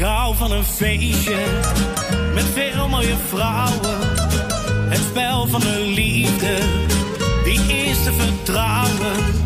Ik hou van een feestje. Met veel mooie vrouwen. Het spel van de liefde, die eerste te vertrouwen.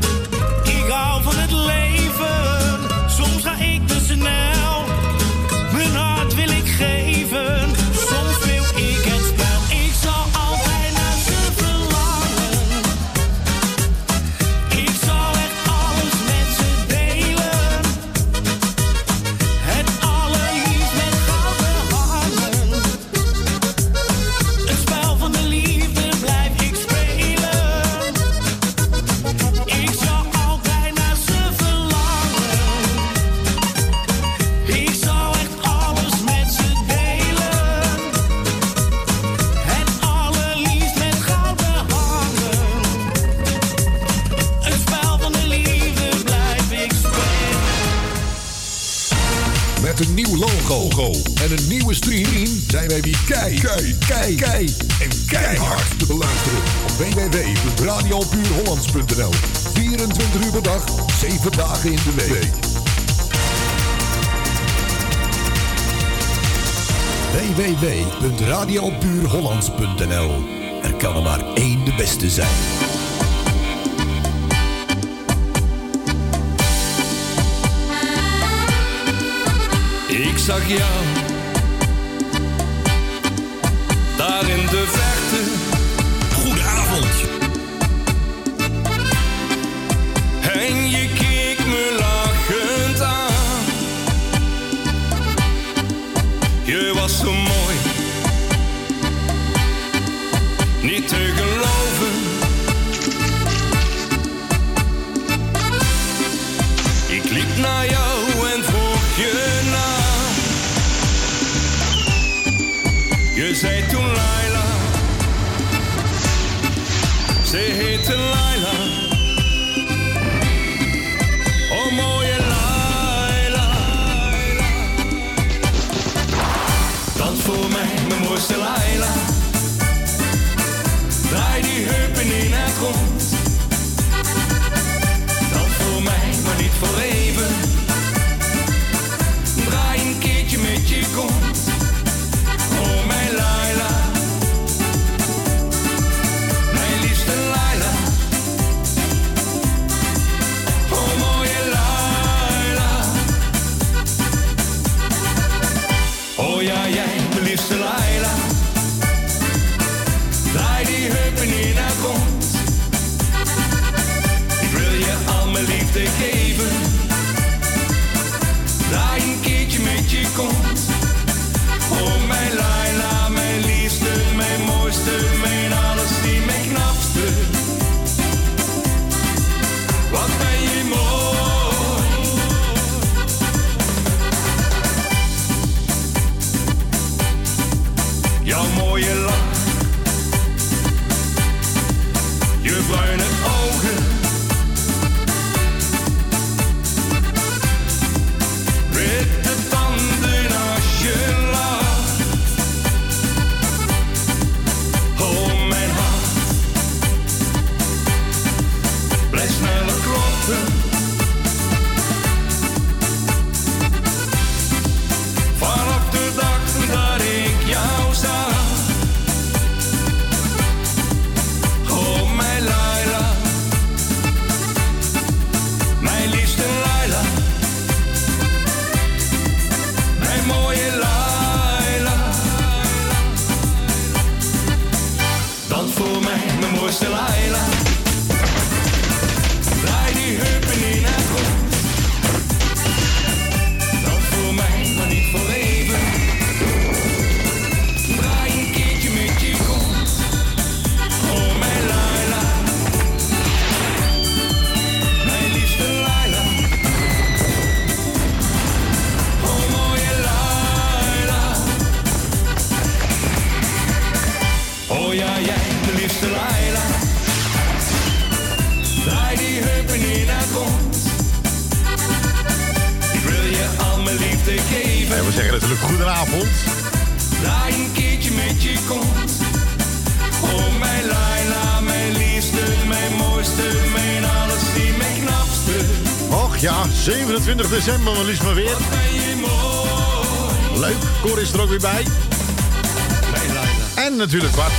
en een nieuwe stream zijn wij wie kei, kei, kei, kei en keihard te beluisteren op www.radiopuurhollands.nl. 24 uur per dag, 7 dagen in de week. www.radiopuurhollands.nl Er kan er maar één de beste zijn. Ik zag jou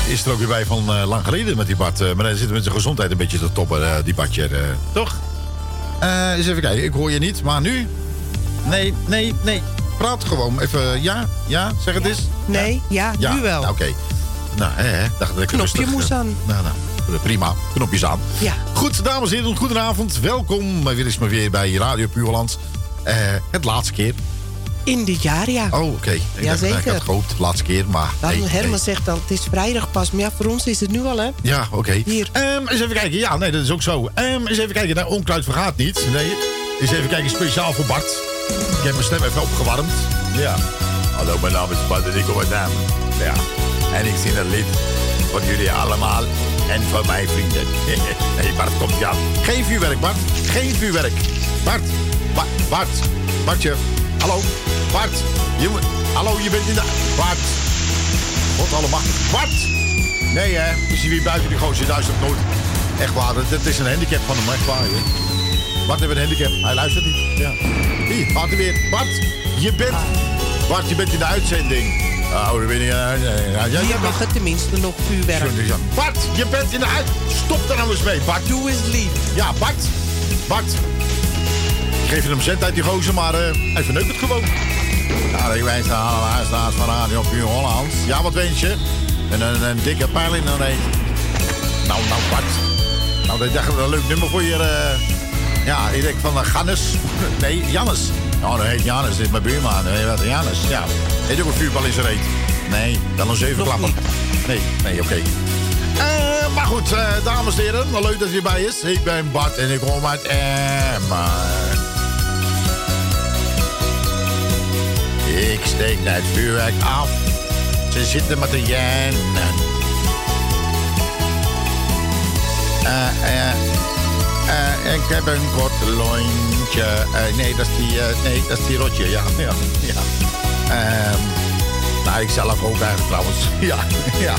is er ook weer bij van eh, lang geleden met die Bart. Eh, maar hij zit met zijn gezondheid een beetje te toppen, eh, die Bartje. eh, toch? Eh, eens even kijken. Ik hoor je niet, maar nu? Nee, nee, nee. Praat gewoon even. Ja, ja, zeg het eens. Nee, ja, Ja, nu wel. nou, Oké. Nou, hè, hè. Dacht dat ik Knopje rustig, moest aan. Nou, nou. Prima. Knopjes aan. Ja. Goed, dames en heren, goedenavond. Welkom weer eens maar weer bij Radio Puurland. Eh het laatste keer. In dit jaar, ja. Oh, oké. Ik dacht- Jazeker. Ik had gehoopt, laatste keer, maar... Daarom nee, Herman nee. zegt al, het is vrijdag pas. Maar ja, voor ons is het nu al, hè? Ja, oké. Hier. Ehm, eens even kijken. Ja, nee, dat is ook zo. Ehm, eens even kijken. Nou, onkruid vergaat niet. Nee. Eens even kijken, speciaal voor Bart. Ik heb mijn stem even opgewarmd. Ja. Hallo, mijn naam is Bart en ik kom uit Naam. Ja. En ik zing een lied voor jullie allemaal en voor mijn vrienden. hey, Bart, komt ja. Geen vuurwerk, Bart. Geen vuurwerk. Bart. Ba Bart. Bartje. Hallo. Bart. Je moet... Hallo, je bent in de... Bart. God allemachtig. Bart. Nee, hè? Is hij weer buiten die gozer? Luistert nooit. Echt waar, dat, dat is een handicap van hem, echt waar. Hè? Bart heeft een handicap. Hij luistert niet. Ja. Hier, Bart er weer. Bart, je bent... Bart, je bent in de uitzending. Oh, daar ben je... Ja, ja, ja, Hier mag het tenminste nog vuurwerk. Bart, je bent in de uit... Stop er nou eens mee, Bart. Doe eens lief. Ja, Bart. Bart. Geef je hem cent uit die gozer, maar eh hij verneukt het gewoon. Ja, ik wijs naar alle luisteraars van Radio Puur Holland. Ja, wat wens je? Een, een, een dikke pijl in een reet. Nou, nou, Bart. Nou, dacht dat een leuk nummer voor je. eh, ja, ik denk van uh, Gannes. Nee, Jannes. Oh, dat heet Jannes. Dit is mijn buurman. Nee, wat, Jannes, ja. Heet ook een vuurbal in zijn reet. Nee, dan een zevenklapper. Nee, nee, oké. Eh, maar goed, eh, dames en heren, wel leuk dat u erbij is. Ik ben Bart en ik kom uit Emma. Ik steek net vuurwerk af. Ze zitten met de jennen. Eh, eh, eh, ik heb een kort lontje. Nee, dat is die, nee, dat is die rotje, ja. ja, ja. Ehm, nou, ik zelf ook eigenlijk trouwens. Ja, ja.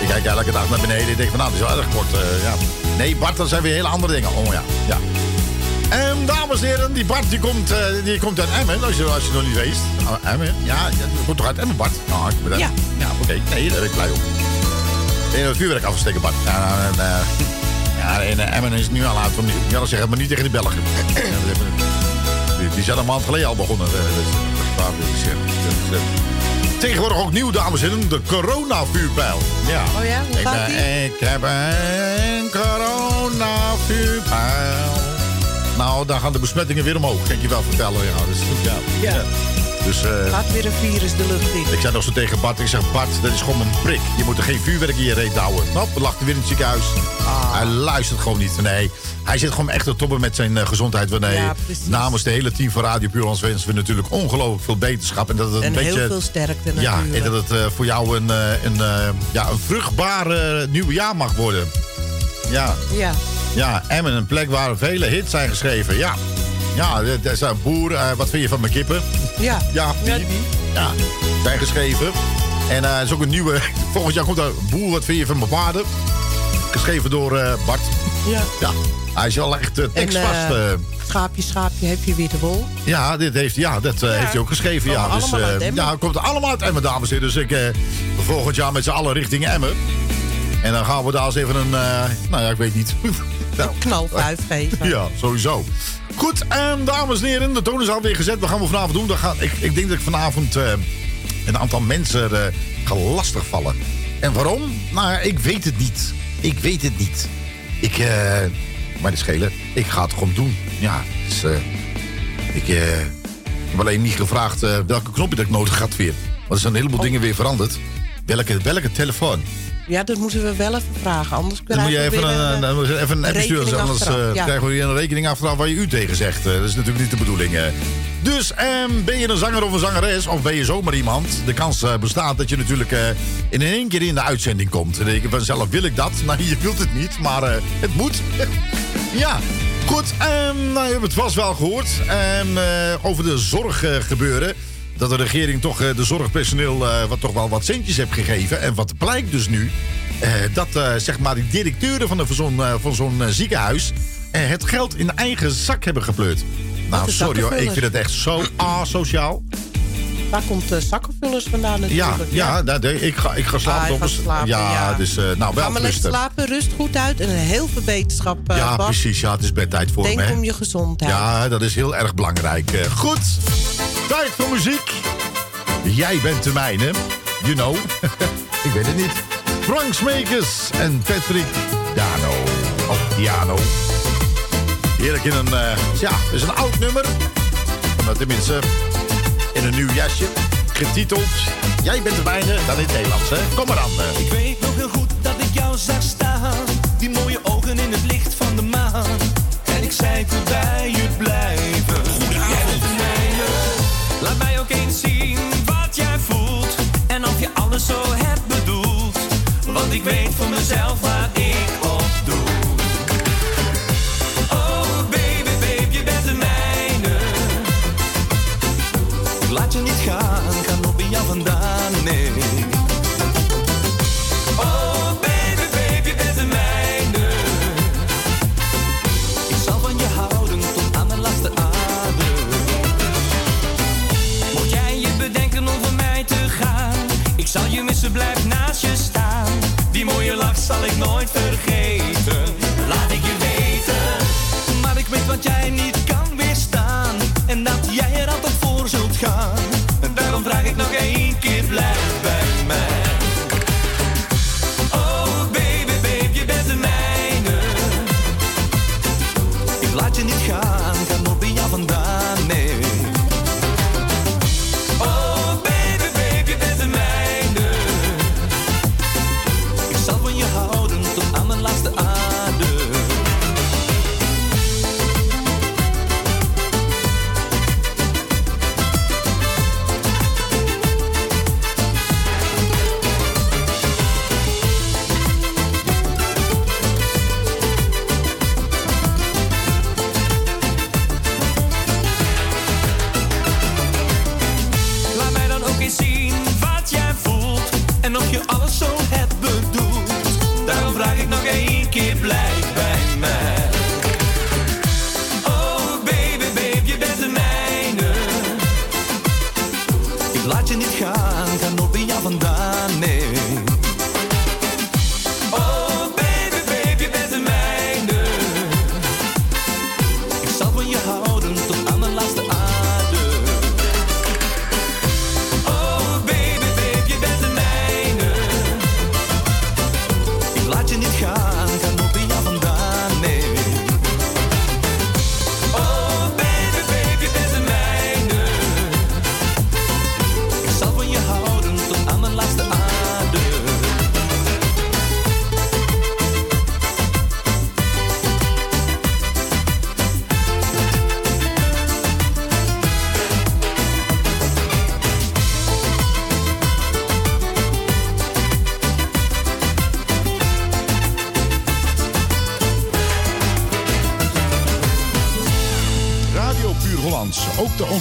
Ik kijk elke dag naar beneden en denk van, nou, dat is wel erg kort. ja. Nee, Bart, dat zijn weer hele andere dingen. Oh ja, ja. Ehm, dames en heren, die Bart die komt, eh, die komt uit Emmen, als je, als je nog niet weet. Oh, Emmen? Ja, die komt toch uit Emmen, Bart? Nou, ik ben Ja. Ja, oké. Nee, daar ben ik blij op. Nee, het vuurwerk afsteken, Bart. Ja, nou, en, eh, ja, eh, Emmen is het nu al laat. om- Ja, dat zeggen, maar niet tegen de Belgen. Dat die, die zijn een maand geleden al begonnen. dus, Tegenwoordig ook nieuw, dames en heren, de coronavuurpijl. Ja. Oh ja, hoe ik, gaat ben- die? ik heb een coronavuurpijl. Nou, dan gaan de besmettingen weer omhoog, kan ik je wel vertellen. Ja, dus, ja. Ja. Dus, eh, Gaat weer een virus de lucht in. ik zei nog zo tegen Bart, ik zeg Bart, dat is gewoon een prik. Je moet er geen vuurwerk in je reet houden. Nou, we lachten weer in het ziekenhuis. Ah. Hij luistert gewoon niet. Nee, hij zit gewoon echt te toppen met zijn eh, gezondheid. Ja, precies. namens de hele team van Radio Puurlands wensen we natuurlijk ongelooflijk veel beterschap. En dat het En een beetje... heel veel sterkte ja, natuurlijk. en dat het eh, voor jou een, een, ja, een vruchtbaar eh, nieuw jaar mag worden. Ja, Ja. ja, Emmen, een plek waar vele hits zijn geschreven. Ja, ja er is een boer. eh, wat vind je van mijn kippen? Ja. Ja, Ja, zijn geschreven. En eh, er is ook een nieuwe. Volgend jaar komt er Boer, wat vind je van mijn paarden? Geschreven door eh, Bart. Ja. Ja, hij is wel echt tekstvast. eh, eh. schaapje, schaapje, heb je weer de wol? ja, dit heeft, ja, dat eh, heeft hij ook geschreven. Ja, dus, eh, ja, het komt allemaal uit Emmen, dames en heren. Dus ik eh, volgend jaar met z'n allen richting Emmen. En dan gaan we daar eens even een. eh, nou ja, ik weet niet. Nou, Knalvuif geven. Ja, sowieso. Goed, en dames en heren, de toon is alweer gezet. Wat gaan we vanavond doen? Dan gaan, ik, ik denk dat ik vanavond eh, een aantal mensen eh ga lastigvallen. En waarom? Nou, ik weet het niet. Ik weet het niet. Ik, eh, maar de schelen, ik ga het gewoon doen. Ja, dus, ik heb alleen niet gevraagd welke knopje dat ik nodig had weer. Want er zijn een heleboel dingen weer veranderd. Welke, welke telefoon? Ja, dat moeten we wel even vragen. Anders Dan moet je we even een, een, dan moet je even een appje sturen. Anders eh, ja. krijgen we weer een rekening achteraf waar je u tegen zegt. Eh, dat is natuurlijk niet de bedoeling. eh. Dus ehm, ben je een zanger of een zangeres? Of ben je zomaar iemand? De kans eh, bestaat dat je natuurlijk eh, in één keer in de uitzending komt. En je vanzelf, wil ik dat? Nou, je wilt het niet, maar eh, het moet. ja. Goed, ehm, nou, je hebt het vast wel gehoord. Ehm, eh, over de zorggebeuren. Dat de regering toch eh, de zorgpersoneel eh, wat, toch wel wat centjes heeft gegeven. En wat blijkt dus nu... eh, dat zeg maar die directeuren van, de- van zo'n van zo'n ziekenhuis... het geld in eigen zak hebben gepleurd. Nou, sorry hoor, ik vind het echt zo asociaal. Daar komt de zakkenvullers vandaan Ja, natuurlijk. ja, nou, ik, ga, ik ga slapen. Ah, slapen, ja, ja. dus nou, Ga wel maar lekker slapen, rust goed uit en een heel veel wetenschap, eh, Ja, Bas. precies. Ja, het is bedtijd voor Denk me. hè. om je gezondheid. Ja, dat is heel erg belangrijk. Goed, tijd voor muziek. Jij bent de mijne. You know. ik weet het niet. Frank Smekers en Patrick Dano. Oh, Diano. Heerlijk in een, eh, ja, is een oud nummer. Maar tenminste, in een nieuw jasje. Getiteld, jij bent de mijne, dan in het Nederlands, hè. Kom maar aan. eh. Ik weet nog heel goed dat ik jou zag staan. Die mooie ogen in het licht van de maan. En ik zei ik ik weet voor mezelf waar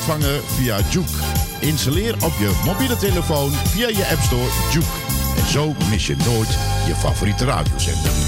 ontvangen via Juke. Installeer op je mobiele telefoon via je App Store Juke. En zo mis je nooit je favoriete radiozender.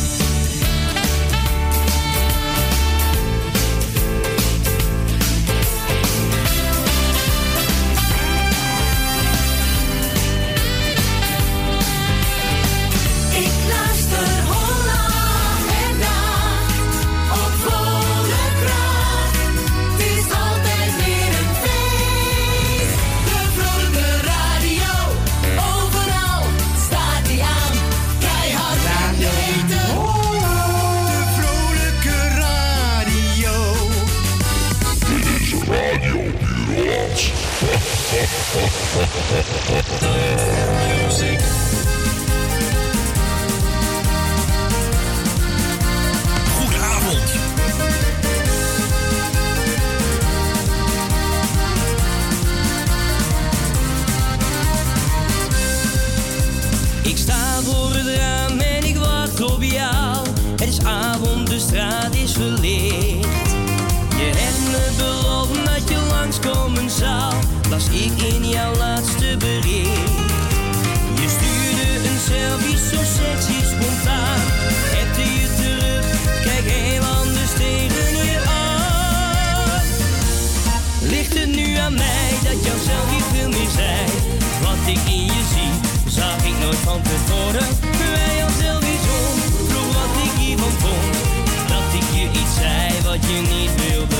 Je hebt me beloofd dat je langskomen zou. Las ik in jouw laatste bericht. Je stuurde een selfie zo sexy spontaan. Hebte je terug, kijk heel anders tegen je aan. Ligt het nu aan mij dat jouw selfie veel meer zijn. Wat ik in je zie, zag ik nooit van tevoren. Wij als Elvis-on, vroeg wat ik hiervan vond. Dat ik je iets zei wat je niet wilde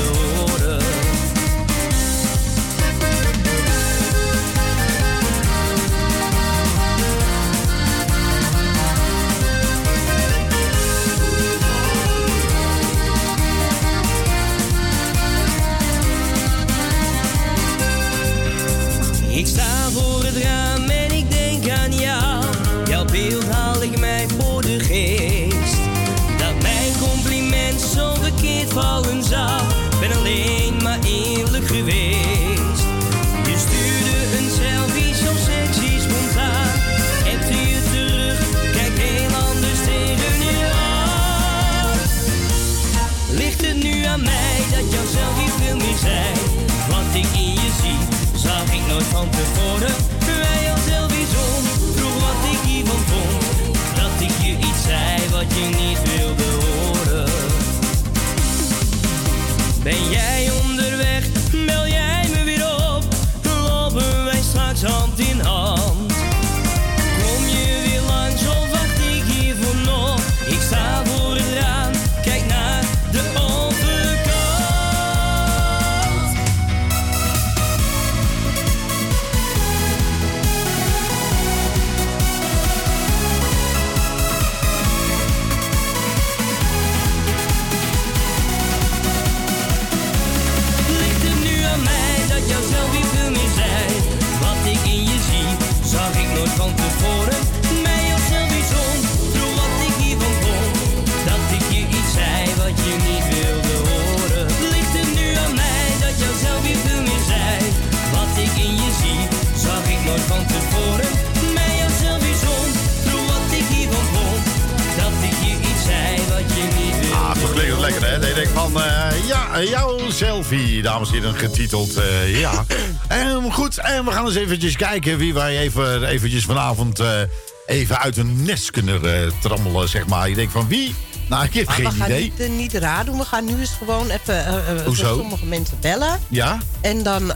van, eh, ja, jouw selfie, dames en heren, getiteld, eh, ja. Ehm, goed, en we gaan eens eventjes kijken wie wij even, eventjes vanavond eh, even uit een nest kunnen trammelen, zeg maar. Je denkt van wie? Nou, ik heb Maar we geen gaan idee. niet, niet raar doen. We gaan nu eens gewoon even sommige mensen bellen. Ja? En dan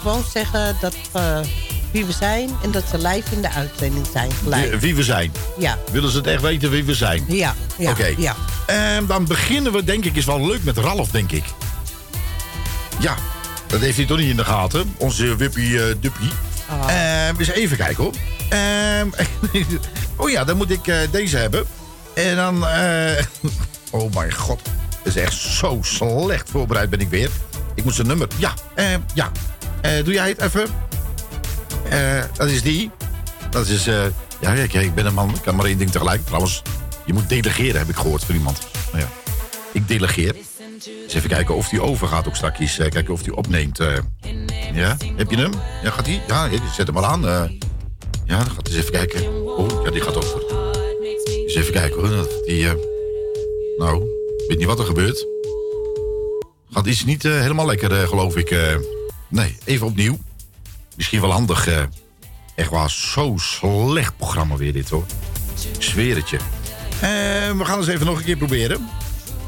gewoon zeggen dat, eh, wie we zijn. En dat ze live in de uitzending zijn gelijk. Wie, we zijn. Ja, Willen ze het echt weten wie we zijn? ja, ja. Oké. ja. Ehm, dan beginnen we, denk ik, is wel leuk met Ralf, denk ik. Ja, dat heeft hij toch niet in de gaten. Onze Wippie eh Duppie. Ah. Ehm, eens even kijken hoor. Ehm, oh ja, dan moet ik eh, deze hebben. En dan... eh, oh mijn god. Dat is echt zo slecht voorbereid ben ik weer. Ik moet zijn nummer... Ja, ehm, ja. Doe jij het even? Eh, dat is die. Dat is... eh, ja, ik, ik ben een man. Ik kan maar één ding tegelijk. Trouwens, je moet delegeren, heb ik gehoord van iemand. Nou ja, ik delegeer. Eens even kijken of die overgaat ook straks. eh, kijken of die opneemt. ja, heb je hem? Ja, gaat die? Ja, zet hem maar aan. ja, dan gaat eens even kijken. Oh, ja, die gaat over. Eens even kijken hoor. Die, nou, weet niet wat er gebeurt. Gaat iets niet helemaal lekker, geloof ik. nee, even opnieuw. Misschien wel handig. eh. echt waar, zo slecht programma weer dit hoor. Zweer. Eh, we gaan eens even nog een keer proberen.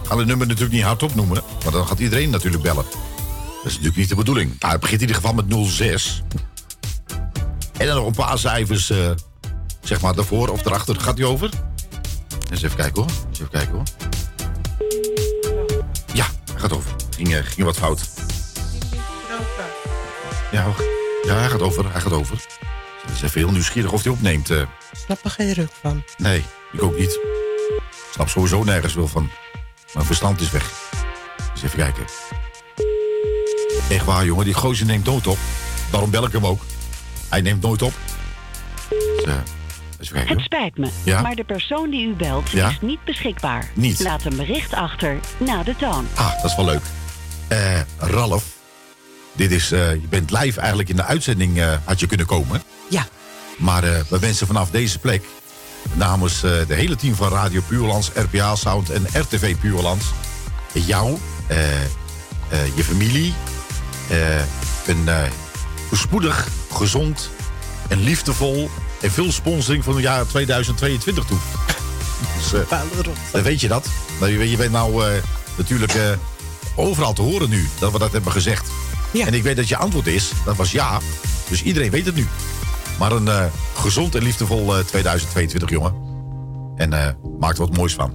We gaan het nummer natuurlijk niet hardop noemen. Maar dan gaat iedereen natuurlijk bellen. Dat is natuurlijk niet de bedoeling. Nou, het begint in ieder geval met 06. En dan nog een paar cijfers, eh, zeg maar, daarvoor of erachter. Gaat die over? Eens even kijken hoor. Eens even kijken hoor. Ja, gaat over. Ging, ging wat fout. Ja, hoor. Ja, hij gaat over. Hij gaat over. Het is even heel nieuwsgierig of hij opneemt. eh. Ik snap er geen ruk van. Nee, ik ook niet. Ik snap sowieso nergens wel van. Mijn verstand is weg. Eens even kijken. Echt waar, jongen. Die gozer neemt nooit op. Daarom bel ik hem ook. Hij neemt nooit op. Dus, eh, kijken. Het spijt me, Ja? maar de persoon die u belt Ja? is niet beschikbaar. Niet? Laat een bericht achter na de toon. Ah, dat is wel leuk. Eh, Ralf, dit is, eh, je bent live eigenlijk in de uitzending eh, had je kunnen komen. Ja, Maar eh, we wensen vanaf deze plek namens de hele team van Radio Puurlands, RPA Sound en RTV Puurlands jou, je familie, een voorspoedig, gezond en liefdevol en veel sponsoring van het jaar 2022 toe. Dus, dan weet je dat. Je, je bent nou natuurlijk overal te horen nu dat we dat hebben gezegd. Ja. En ik weet dat je antwoord is, dat was ja. Dus iedereen weet het nu. Maar een eh, gezond en liefdevol eh, 2022, jongen. En eh, maak er wat moois van.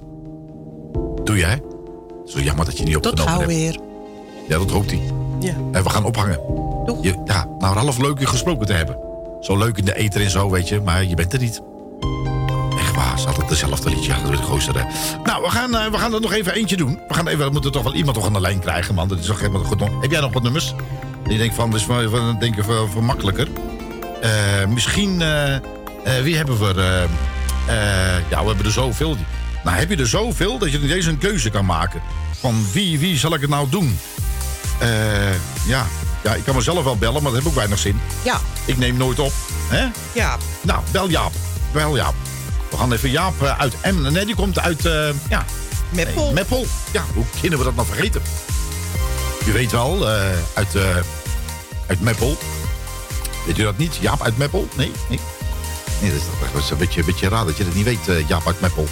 Doe je, hè? Zo jammer dat je niet Tot opgenomen gauw hebt. weer. Ja, dat hoopt hij. Ja. En we gaan ophangen. Doeg. Je, ja, nou, Ralf, leuk je gesproken te hebben. Zo leuk in de eter en zo, weet je. Maar je bent er niet. Echt waar, is altijd dezelfde liedje. Dat is het gooiste, hè. Nou, we gaan, eh, we gaan er nog even eentje doen. We, gaan even, we moeten toch wel iemand toch aan de lijn krijgen, man. Dat is toch helemaal goed. Heb jij nog wat nummers? Die denk van, dat is van, denk ik, voor, voor makkelijker. Eh, misschien, eh, wie hebben we? ja, we hebben er zoveel. Nou, heb je er zoveel dat je niet eens een keuze kan maken. Van wie, wie zal ik het nou doen? Ja. ja, ik kan mezelf wel bellen, maar dat heeft ook weinig zin. Ja. Ik neem nooit op. Hè? Ja. Nou, bel Jaap. Bel Jaap. We gaan even Jaap eh, uit Emmen. Nee, die komt uit, eh, ja, Meppel. nee, Meppel. Ja, hoe kunnen we dat nou vergeten? Je weet wel, eh, uit, eh, uit Meppel. Weet u dat niet? Jaap uit Meppel? Nee? Nee, nee dat is, dat een beetje, een beetje raar dat je dat niet weet, Jaap uit Meppel.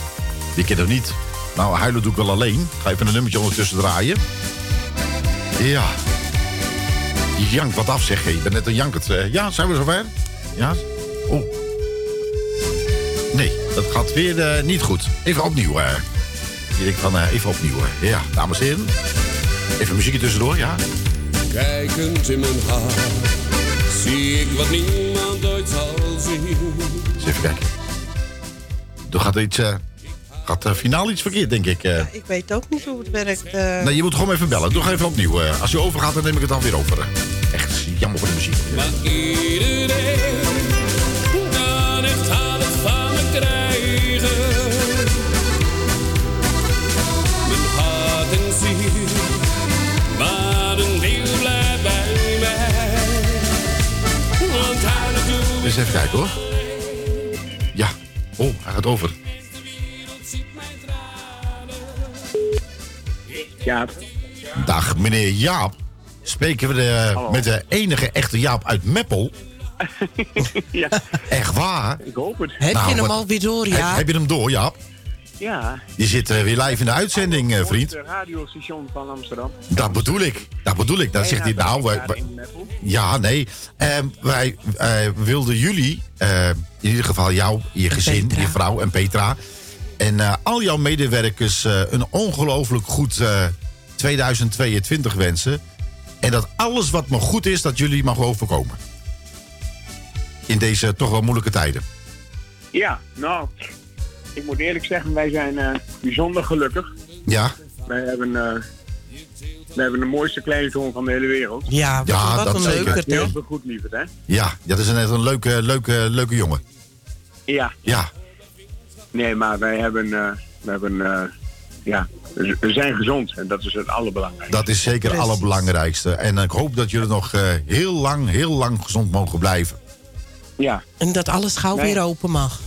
Die kent het niet. Nou, huilen doe ik wel alleen. Ga even een nummertje ondertussen draaien. Ja. Je jankt wat af, zeg je. Je bent net een jankert. ja, zijn we zover? Ja? Oh. Nee, dat gaat weer eh, niet goed. Even opnieuw. eh. Je denkt van, eh, even opnieuw. Ja, dames en heren. Even muziekje tussendoor, ja. Kijkend in mijn haar zie ik wat niemand ooit zal zien. Eens even kijken. Er gaat iets... gaat finaal iets verkeerd, denk ik. eh. Ik weet ook niet hoe het werkt. eh. Nee, je moet gewoon even bellen. Doe even opnieuw. eh. als je overgaat, dan neem ik het dan weer over. Echt jammer voor de muziek. Maar iedereen Eens even kijken, hoor. Ja. Oh, hij gaat over. Ja, Dag, meneer Jaap. Spreken we de, met de enige echte Jaap uit Meppel? ja, Echt waar? ik hoop het. Heb Nou, je hem wat- alweer door, Heb, ja? heb je hem door, Jaap? Ja, Je zit eh, weer live in de uitzending, eh, vriend. Het radiostation van Amsterdam. Dat bedoel ik. Dat bedoel ik. Dan zegt hij, nou... wij- wij- ja, nee. Ehm, wij eh, wilden jullie, eh, in ieder geval jou, je gezin, Petra. je vrouw en Petra... en eh, al jouw medewerkers eh, een ongelooflijk goed eh, 2022 wensen. En dat alles wat nog goed is, dat jullie mag overkomen. In deze toch wel moeilijke tijden. Ja, nou, ik moet eerlijk zeggen, wij zijn eh, bijzonder gelukkig. Ja, Wij hebben, eh, wij hebben de mooiste kleinzoon van de hele wereld. Ja, wat, Ja, wat dat een zeker. leukert, hè? Heel veel goed, lieverd, hè? ja, dat is een, een leuke, leuke, leuke jongen. Ja, Ja, nee, maar wij hebben, eh, we hebben, eh, ja, we zijn gezond en dat is het allerbelangrijkste. dat is zeker het allerbelangrijkste. En ik hoop dat jullie nog eh, heel lang, heel lang gezond mogen blijven. Ja. En dat alles gauw Nee. weer open mag.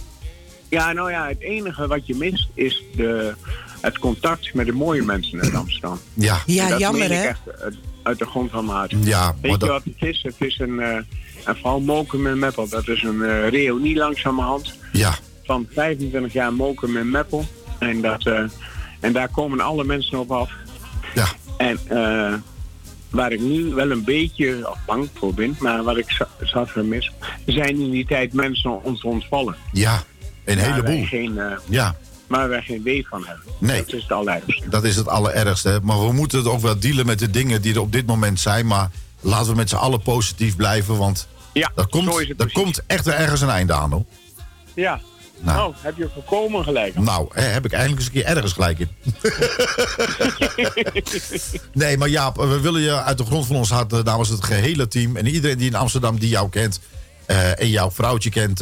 Ja, nou ja, het enige wat je mist is de, het contact met de mooie mensen in Amsterdam. Ja, Ja, dat jammer, hè? echt uit, uit de grond van mijn hart. ja Weet je dat, wat het is? Het is een, eh en vooral Moken met Meppel. Dat is een eh reunie langzamerhand ja, van 25 jaar Moken met Meppel. En, dat, eh, en daar komen alle mensen op af. ja, En eh, waar ik nu wel een beetje of bang voor ben, maar wat ik za- zat vermis, zijn in die tijd mensen ons ontvallen. ja. Een heleboel. geen, eh, Ja, waar wij geen weet van hebben. Nee. Dat is het allerergste. dat is het allerergste. Maar we moeten het ook wel dealen met de dingen die er op dit moment zijn. Maar laten we met z'n allen positief blijven. Want Ja, er komt, precies. komt echt ergens een einde aan. Hoor. Ja, Nou. nou, heb je volkomen gelijk. Nou, hè, heb ik eigenlijk eens een keer ergens gelijk in. nee, maar Jaap, we willen je uit de grond van ons hart eh, namens het gehele team... en iedereen die in Amsterdam die jou kent... eh, en jouw vrouwtje kent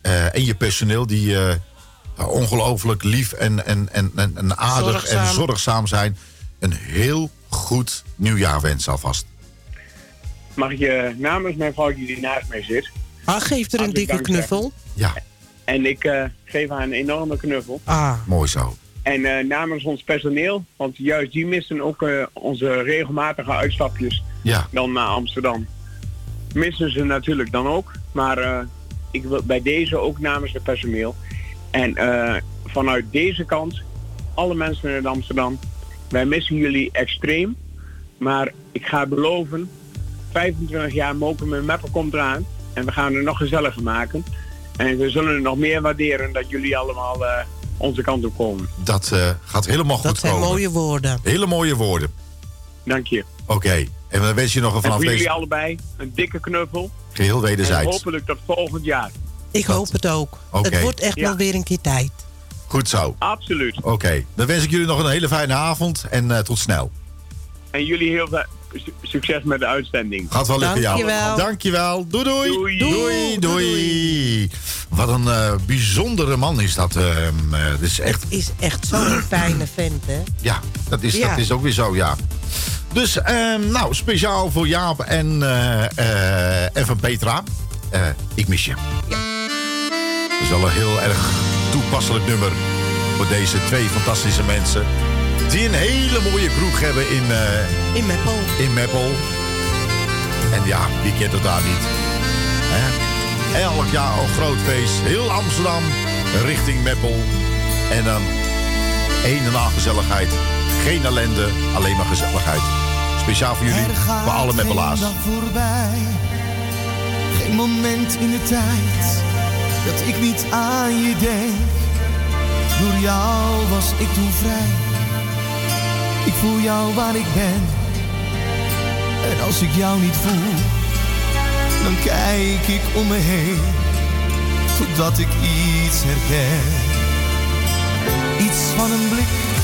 eh, en je personeel... die eh, ongelooflijk lief en, en, en, en, en aardig en Zorgzaam. zijn... een heel goed nieuwjaar wensen alvast. Mag ik je namens mijn vrouwtje die naast mij zit. Ah, geef er een dikke knuffel. Ja, En ik eh, geef haar een enorme knuffel. Ah, mooi zo. En eh, namens ons personeel, want juist die missen ook eh, onze regelmatige uitstapjes Ja, dan naar Amsterdam. Missen ze natuurlijk dan ook. Maar eh, ik wil bij deze ook namens het personeel. En eh, vanuit deze kant, alle mensen in Amsterdam, wij missen jullie extreem. Maar ik ga beloven 25 jaar Mokum en Meppen komt eraan. En we gaan er nog gezelliger maken. En we zullen het nog meer waarderen dat jullie allemaal eh, onze kant op komen. Dat eh, gaat helemaal goed Dat zijn komen. mooie woorden. Hele mooie woorden. Dank je. Oké. En dan wens je nog een En vanaf voor jullie allebei een dikke knuffel. Geheel En wederzijds. hopelijk tot volgend jaar. Ik hoop het ook. Het wordt echt Ja. wel weer een keer tijd. Goed zo. Absoluut. Oké. Dan wens ik jullie nog een hele fijne avond en eh, tot snel. En jullie heel veel su- succes met de uitzending. Gaat wel lukken, jou. Dankjewel. Dankjewel. Doei doei. Doei. Doei doei. Wat een eh, bijzondere man is dat. ehm, eh, dat is echt, Is echt zo'n fijne vent, hè? ja, dat is, Ja. dat is ook weer zo, ja. Dus, ehm, nou, speciaal voor Jaap en, eh, eh, en van Petra. Eh, ik mis je. Dat is wel een heel erg toepasselijk nummer voor deze twee fantastische mensen. Die een hele mooie kroeg hebben in, In Meppel. in Meppel. En ja, wie kent het daar niet? Hè? Elk jaar een groot feest. Heel Amsterdam richting Meppel. En dan één en al gezelligheid. Geen ellende, alleen maar gezelligheid. Speciaal voor jullie, voor alle. Geen dag voorbij, geen moment in de tijd dat ik niet aan je denk. Door jou was ik toen vrij. Ik voel jou waar ik ben. En als ik jou niet voel, dan kijk ik om me heen. Totdat ik iets herken. Iets van een blik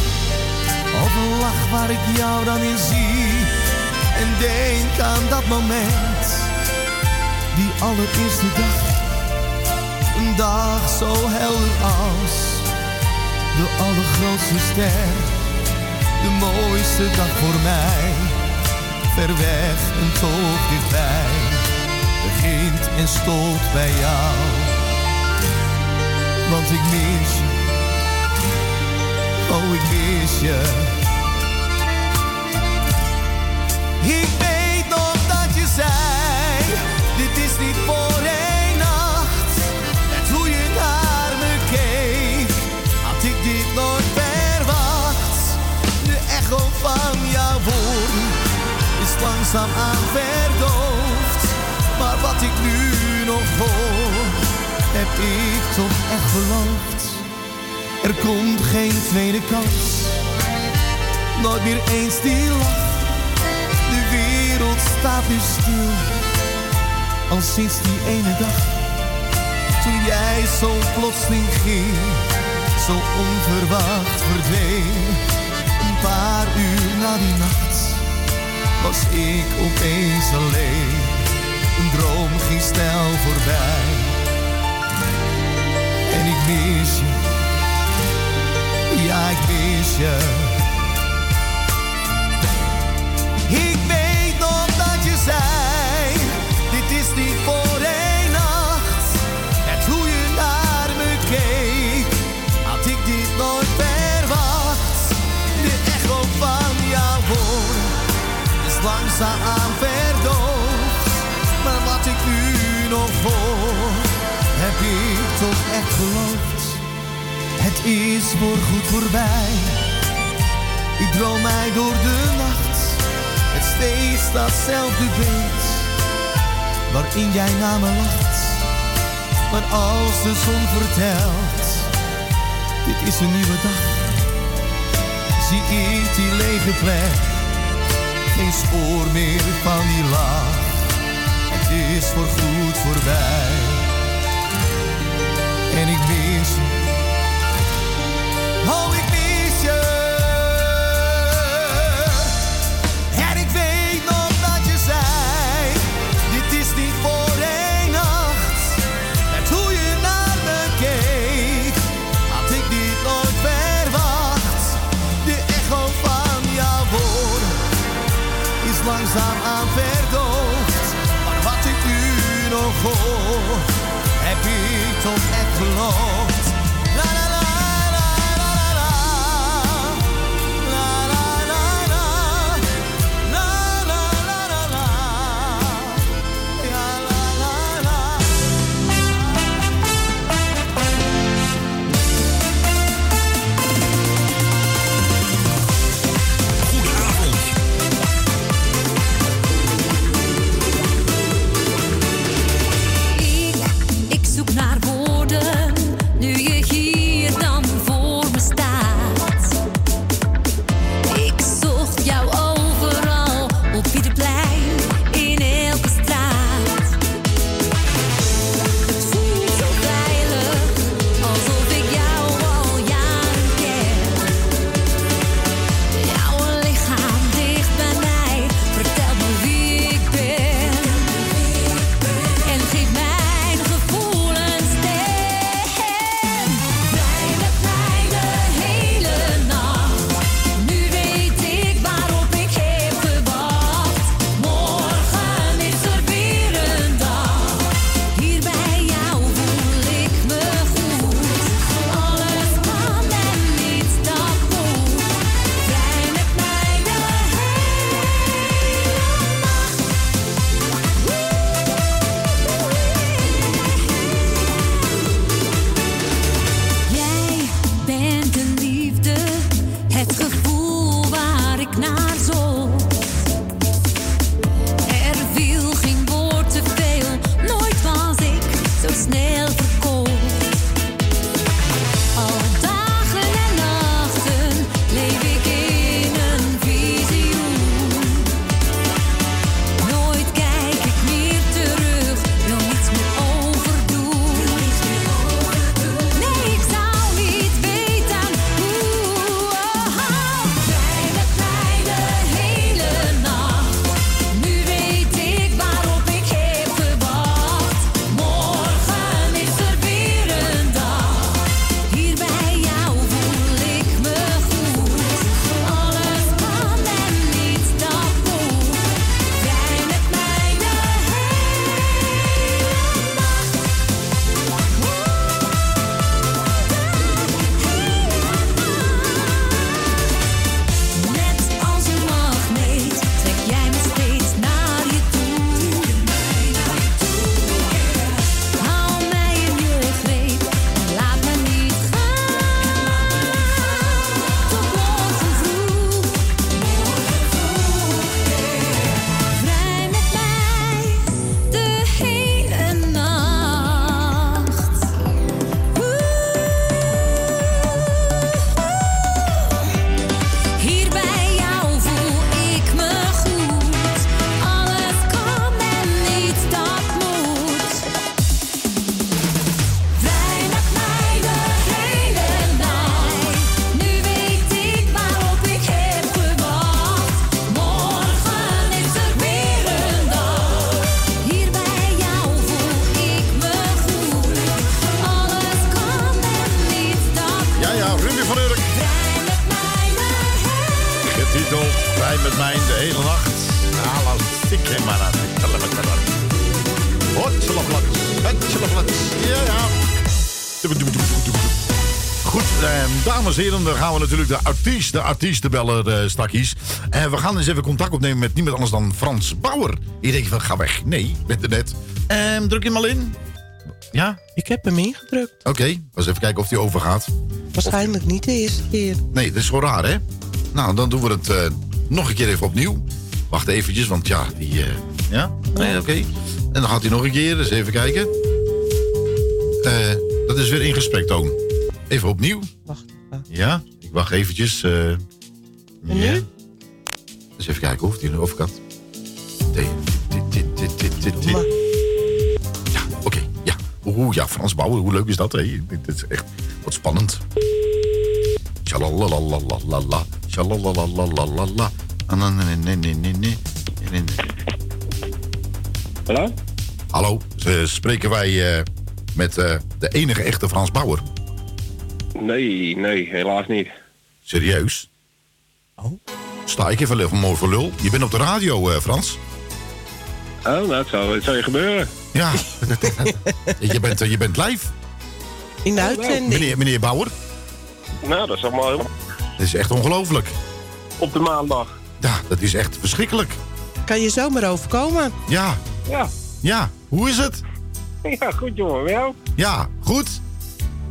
of lach waar ik jou dan in zie. En denk aan dat moment, die allereerste dag. Een dag zo helder als de allergrootste ster. De mooiste dag voor mij, ver weg en toch dichtbij. Begint en stopt bij jou, want ik mis je. Oh, ik mis je. Ik weet nog dat je zei, dit is niet voor één nacht. En hoe je naar me keek, had ik dit nooit verwacht. De echo van jouw woorden is langzaam aan verdoofd. Maar wat ik nu nog hoor, heb ik toch echt beloofd. Er komt geen tweede kans, nooit meer eens die lach. De wereld staat nu stil, al sinds die ene dag. Toen jij zo plotseling ging, zo onverwacht verdween. Een paar uur na die nacht, was ik opeens alleen. Een droom ging snel voorbij, en ik mis je. Ja, ik mis je. Ik weet nog dat je zei, dit is niet voor één nacht. En hoe je naar me keek, had ik dit nooit verwacht. De echo van jouw woorden is langzaam verdoofd. Maar wat ik nu nog hoor, heb ik toch echt geloofd. Is voorgoed voorbij. Ik droom mij door de nacht. Het steeds datzelfde beeld. Waarin jij naar me lacht. Maar als de zon vertelt. Dit is een nieuwe dag. Zie ik die lege plek. Geen spoor meer van die lach. Het is voorgoed voorbij. En ik mis je. Oh, ik mis je. En ik weet nog dat je zei: Dit is niet voor één nacht. Net hoe je naar me keek, had ik dit nooit verwacht. De echo van jouw woorden is langzaam aan verdoofd. Maar wat ik nu nog hoor, heb ik toch echt. Natuurlijk de artiest, de artiesten bellen eh, stakjes. En we gaan eens even contact opnemen met niemand anders dan Frans Bauer. Je denkt van, ga weg. Nee, ben er net. Ehm, druk je hem al in? Ja? Ik heb hem ingedrukt. Oké, eens even kijken of die overgaat. Waarschijnlijk niet de eerste keer. Nee, dat is gewoon raar, hè? Nou, dan doen we het eh, nog een keer even opnieuw. Wacht eventjes, want ja, die... eh, ja? Nee, oké. En dan gaat hij nog een keer, dus even kijken. Dat is weer in gesprek, Toon. Even opnieuw. Wacht. Ja, wacht eventjes. Uh, en nu? Dus even kijken of die of kan. Ja, oké. Ja. Oeh, ja, Frans Bauer, hoe leuk is dat? hè? Dit is echt wat spannend. Tjalalalalala. Tjalalalalala. Ah, Hallo? Hallo, spreken wij uh, met uh, de enige echte Frans Bauer? Nee, nee, helaas niet. Serieus? Oh. Sta ik even van mooi voor lul? Je bent op de radio, eh, Frans. Oh, nou, het zou, het zou je gebeuren. Ja, je, bent, eh, je bent live. In de uitzending. Meneer, meneer Bauer, Nou, dat is allemaal helemaal dat is echt ongelooflijk. op de maandag. Ja, dat is echt verschrikkelijk. Kan je zomaar overkomen? Ja, Ja. ja, hoe is het? Ja, goed jongen, met jou? Ja, goed.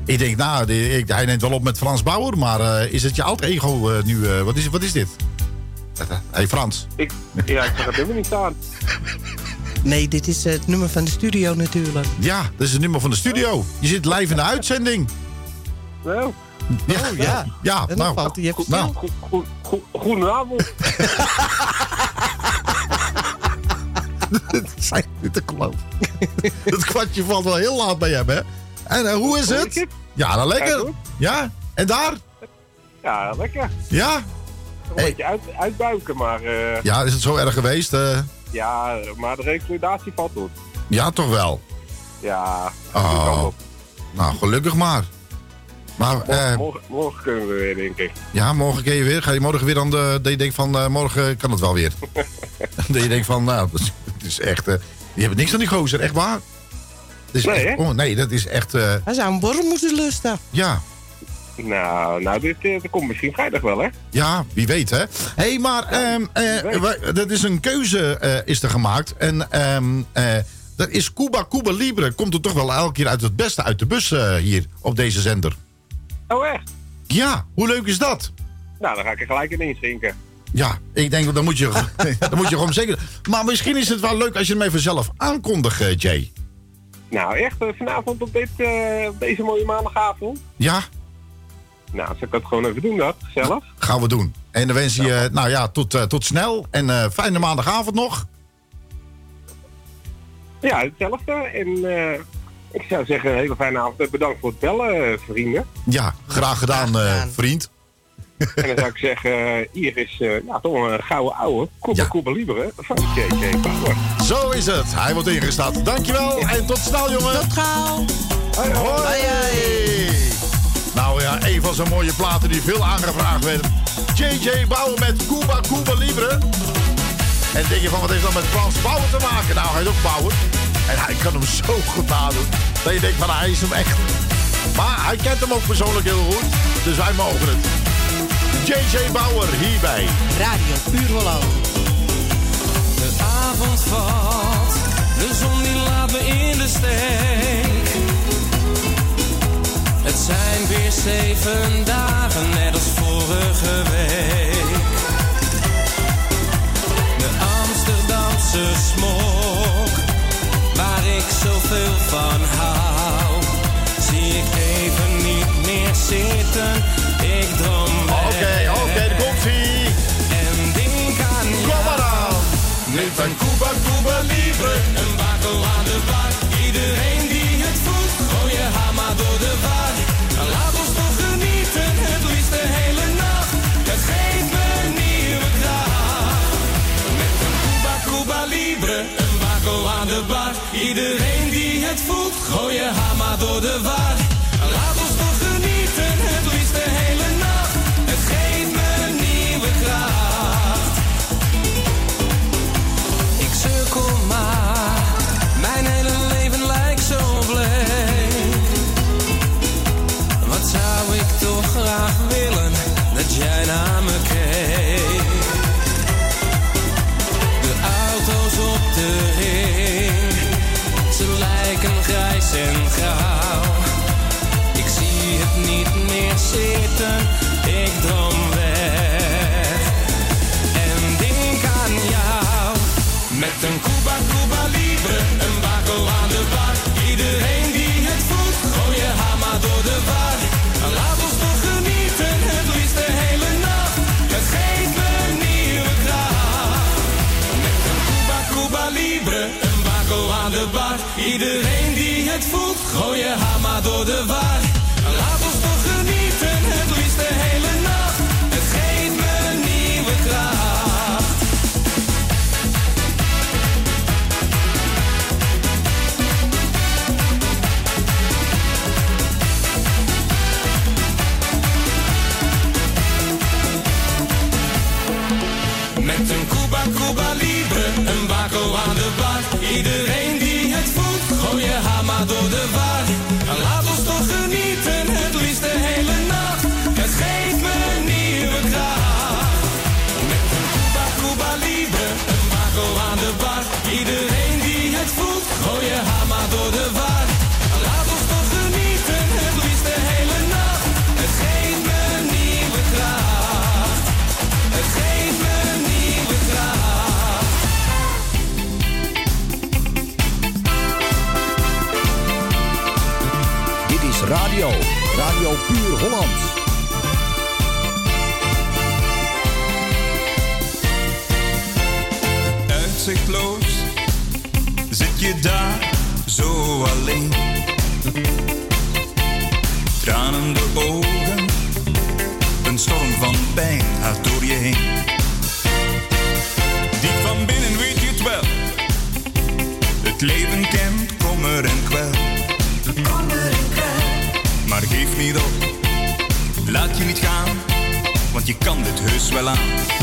Ik denk, nou, ik, hij neemt wel op met Frans Bauer, maar eh, is het je alter ego eh, nu? eh, wat, is, wat is dit? Hé, hey, Frans. Ik, ja, ik zag het helemaal niet staan. Nee, dit is het nummer van de studio natuurlijk. Ja, dat is het nummer van de studio. Je zit live in de uitzending. Nou, Ja, Oh, ja. ja En nou, valt hij even nou, goed, goed, goed, goedenavond. dit zijn niet te geloven. Het kwartje valt wel heel laat bij hem, hè? En eh, hoe is het? Ja, nou Ja, lekker. Ja, en daar? Ja, lekker. Ja? Een beetje uit, uitbuiken, maar eh, Ja, is het zo erg geweest? eh? ja, maar de revalidatie valt goed. ja, toch wel. Ja, Oh. Nou, gelukkig maar. Maar eh, morgen, morgen kunnen we weer, denk ik. ja, morgen kun je weer. Ga je morgen weer aan de... Dat je denkt van, morgen kan het wel weer. dat je denkt van, nou, het is echt... eh die hebben niks aan die gozer, echt waar. Dat is Nee, echt, oh, nee, dat is echt... eh, Hij zou een borrel moeten lusten. ja, Nou, nou dit, eh, dat komt misschien vrijdag wel, hè? Ja, wie weet, hè? Hé, hey, maar ehm, eh, dat is een keuze eh, is er gemaakt. En ehm eh, dat is Cuba Cuba Libre. Komt er toch wel elke keer uit het beste uit de bus hier op deze zender. Oh, echt? Ja, hoe leuk is dat? Nou, dan ga ik er gelijk in inzinken. Ja, ik denk, dan moet je, dan moet je gewoon zeker... Maar misschien is het wel leuk als je hem even zelf aankondigt, Jay. Nou, echt eh, vanavond op, dit, eh, op deze mooie maandagavond. Ja, Nou, zal ik dat gewoon even doen, dat? Zelf? gaan we doen. En dan wens je nou ja, tot, eh, tot snel. En eh, fijne maandagavond nog. Ja, hetzelfde. En eh, ik zou zeggen, een hele fijne avond. Bedankt voor het bellen, vrienden. Ja, graag gedaan, eh, gedaan. vriend. En dan zou ik zeggen, eh, hier is eh, ja, toch een gouden ouwe. Cuba Ja. Cuba Libre van JJ Power. Zo is het. Hij wordt ingestaat. Dankjewel en tot snel, jongen. Tot gauw. Hoi, hoi. Nou ja, een van zo'n mooie platen die veel aangevraagd werd. JJ Bauer met Cuba Cuba Libre. En denk je van, wat heeft dat met Frans Bauer te maken? Nou, hij is ook Bauer. En hij kan hem zo goed nadoen. Dat je denkt van, hij is hem echt. Maar hij kent hem ook persoonlijk heel goed. Dus wij mogen het. JJ Bauer hierbij. Radio Puur Holland. De avond valt, de zon die laat me in de steek. Het zijn weer zeven dagen, net als vorige week. De Amsterdamse smok, waar ik zoveel van hou. Zie ik even niet meer zitten, ik droom Oké, oké, daar komt ie. En denk aan Kom maar aan. met een Cuba Cuba Libre, een bakel aan de bar. Iedereen die het voelt, gooi je hama door de war. Laat ons toch genieten, het liefst de hele nacht. Het geeft me nieuwe kracht. Met een Cuba Cuba Libre, een bakel aan de bar. Iedereen die het voelt, gooi je hama door de war. Iedereen die het voelt, gooi je hamer door de wagen. zit je daar zo alleen. Tranen de ogen, een storm van pijn gaat door je heen. Diep van binnen weet je het wel, het leven kent kommer en kwel. Kommer en kwel. Maar geef niet op, laat je niet gaan, want je kan dit heus wel aan.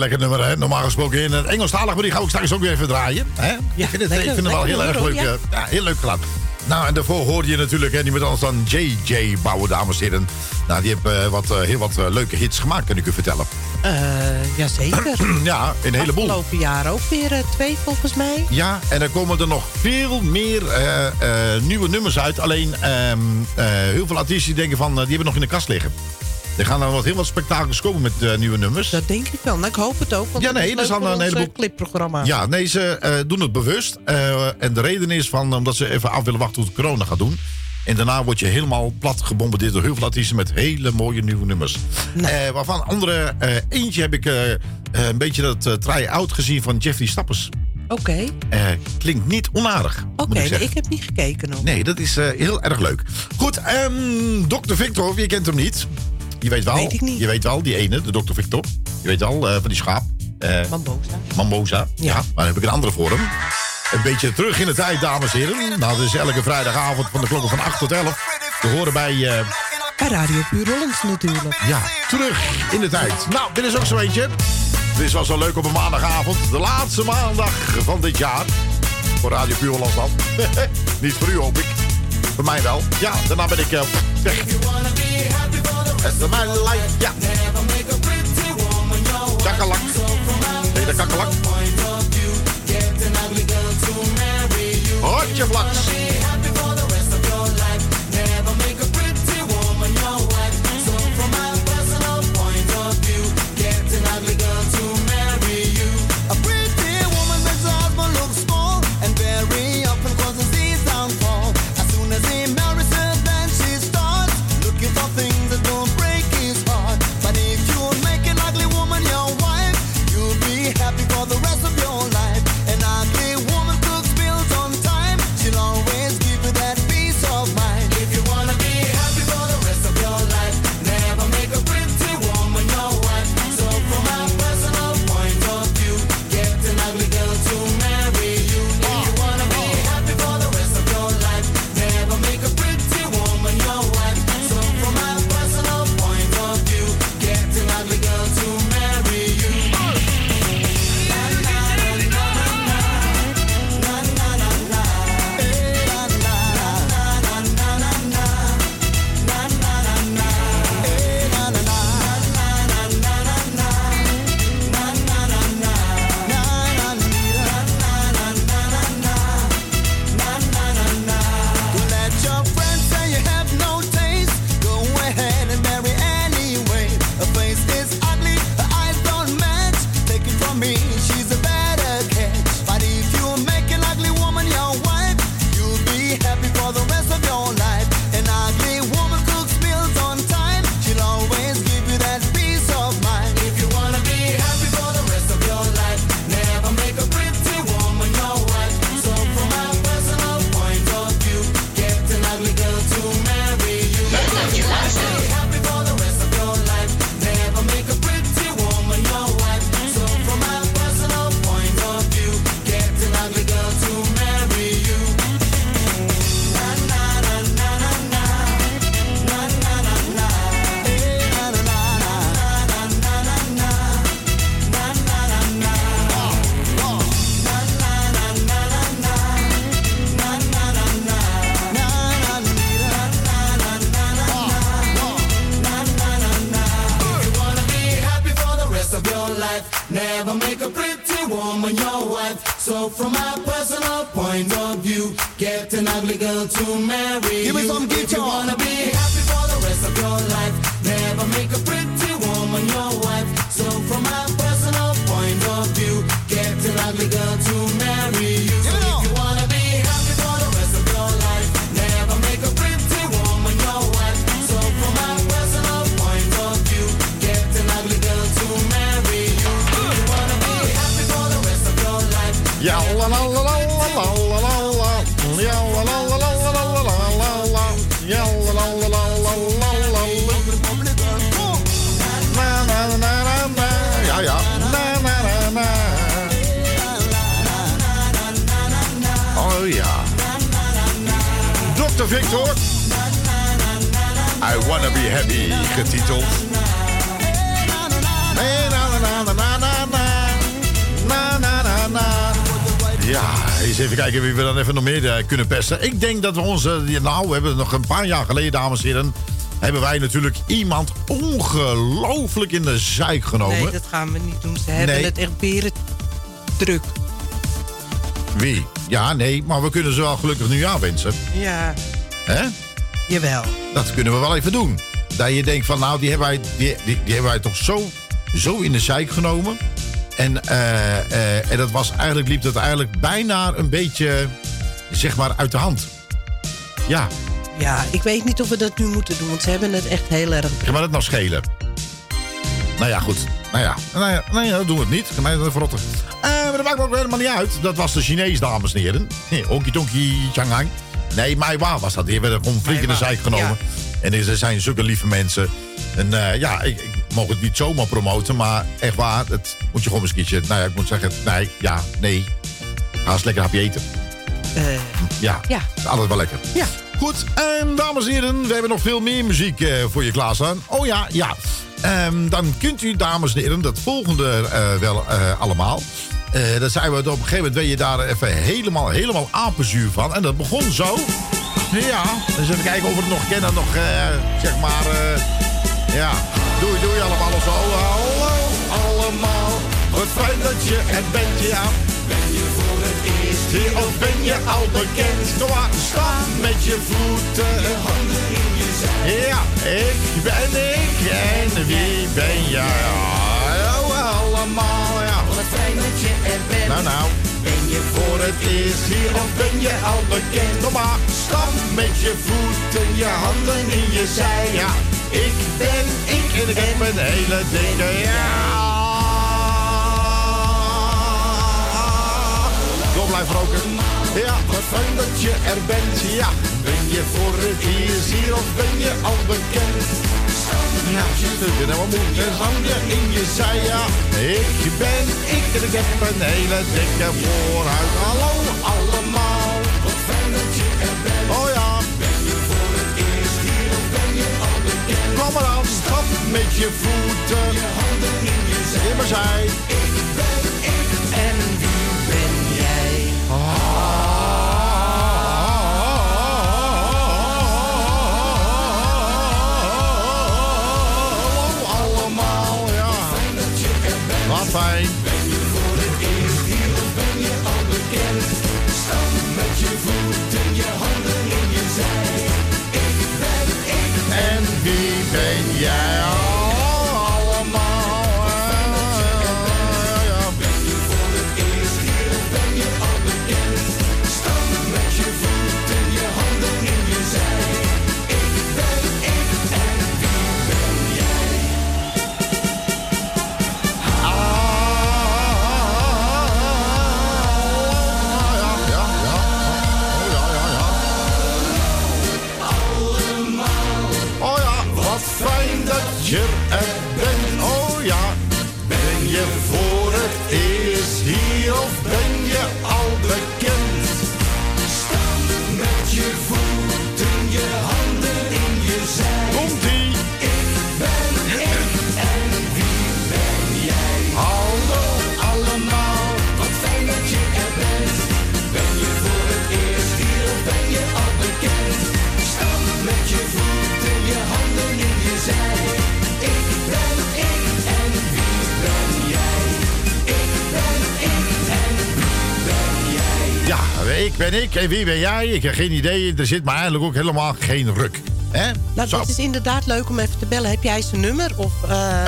lekker nummer. Hè? Normaal gesproken in een Engelstalig, maar die gaan ik straks ook weer even draaien. Hè? Ja, ik vind het, lekker, het wel heel erg leuk. Eh, ja. heel leuk geluid. Nou, en daarvoor hoorde je natuurlijk hè, met anders dan J.J. Bouwen, dames en heren. Nou, die hebben eh, wat, eh, heel wat leuke hits gemaakt, kan ik u vertellen. jazeker. ja, een heleboel. Afgelopen jaar ook weer twee, volgens mij. Ja, en er komen er nog veel meer nieuwe nummers uit. Alleen ehm, heel veel artiesten denken van, die hebben nog in de kast liggen. Er gaan dan wat heel wat spektakels komen met eh, nieuwe nummers. Dat denk ik wel. Nou, ik hoop het ook. Want ja, nee, er zijn een heleboel eh, clipprogramma. Ja, nee, ze eh, doen het bewust. En de reden is van, omdat ze even af willen wachten hoe het corona gaat doen. En daarna word je helemaal plat gebombardeerd door heel veel artiesten met hele mooie nieuwe nummers. Nee. waarvan andere, eentje heb ik een beetje dat try-out gezien van Jeffrey Stappers. Oké. Klinkt niet onaardig. Oké, ik, heb niet gekeken nog. Nee, dat is heel erg leuk. Goed, ehm, um, Dr. Victor, wie kent hem niet? Je weet wel. Je weet wel, die ene, de dokter Victor. Je weet wel, eh, van die schaap. Eh, Mamboza. Mamboza, ja. Maar dan heb ik een andere vorm. Een beetje terug in de tijd, dames en heren. Nou, dat is elke vrijdagavond van de klokken van 8 tot 11. Te horen eh, bij... Radio Puur Hollands natuurlijk. Ja, terug in de tijd. Nou, dit is ook zo eentje. Dit was wel leuk op een maandagavond. De laatste maandag van dit jaar. Voor Radio Puur Hollands dan. Niet voor u, hoop ik. Voor mij wel. Ja, daarna ben ik uh. It's my life, yeah. Never make. Kakalak. Nee, de kakalak. Vlak. Eh, kunnen pesten. Ik denk dat we onze, nou we hebben nog een paar jaar geleden dames en heren, hebben wij natuurlijk iemand ongelooflijk in de zeik genomen. Nee, dat gaan we niet doen. Ze hebben het echt beren druk. Wie? Ja, nee, maar we kunnen ze wel gelukkig nieuwjaar wensen. Ja. Hè? Jawel. Dat kunnen we wel even doen. Dat je denkt van, nou, die hebben wij, die, hebben wij toch zo, zo in de zijk genomen. En, eh, eh, en dat was eigenlijk, liep dat eigenlijk bijna een beetje zeg maar, uit de hand. Ja, Ja, ik weet niet of we dat nu moeten doen, want ze hebben het echt heel erg kan maar dat nou schelen? Nou ja, goed. Nou ja, nou ja, nou ja dat doen we het niet. Kan mij dat verrotten. Eh, maar dat maakt ook helemaal niet uit. Dat was de Chinees, dames en heren. Honky Tonky Shanghai. Nee, Maiwa was dat. Die werden gewoon flink in de zeik genomen. En er zijn zulke lieve mensen. En eh, ja, ik, ik mag het niet zomaar promoten, maar echt waar, het moet je gewoon eens een keertje. Nou ja, ik moet zeggen, nee, ja, nee. Ga eens lekker een hapje eten. Eh, Ja, Ja. altijd wel lekker. Ja. Goed, en dames en heren, we hebben nog veel meer muziek eh, voor je klaarstaan. Oh ja, ja. Ehm, dan kunt u, dames en heren, dat volgende eh, wel allemaal. Dan zijn we op een gegeven moment, ben je daar even helemaal, helemaal apenzuur van. En dat begon zo. Ja, dus even kijken of we het nog kennen. Nog, zeg maar, ja. Doei, doei allemaal zo. Hallo, allemaal. Wat fijn dat je er bent, ja. Hier of ben je al bekend? Maar, sta met je voeten. Je handen in je zij. Ja, ik ben ik en wie ben jij? Oh, allemaal, ja. Wat fijn dat je er bent. Nou, nou. Ben je voor het eerst hier of ben je al bekend? Kom maar, stap met je voeten, je handen in je zij. Ja, ik ben ik en ik heb een hele dikke ja. Door blijven roken. Ja, wat fijn dat je er bent. Ja, ben je voor het eerst hier of ben je al bekend? Ja, stukken en wat moet je handen in je zij, ja. Ik ben ik heb een hele dikke voorhuid. Hallo allemaal. Wat fijn dat je er bent. Oh ja. Ben je voor het eerst hier of ben je al bekend? Kom maar aan, stap met je voeten. Je handen in je zij. Jij? Ben ik en wie ben jij? Ik heb geen idee. Er zit maar eigenlijk ook helemaal geen ruk. Hè? Nou, Zo. dat is inderdaad leuk om even te bellen. Heb jij zijn nummer? Of, eh,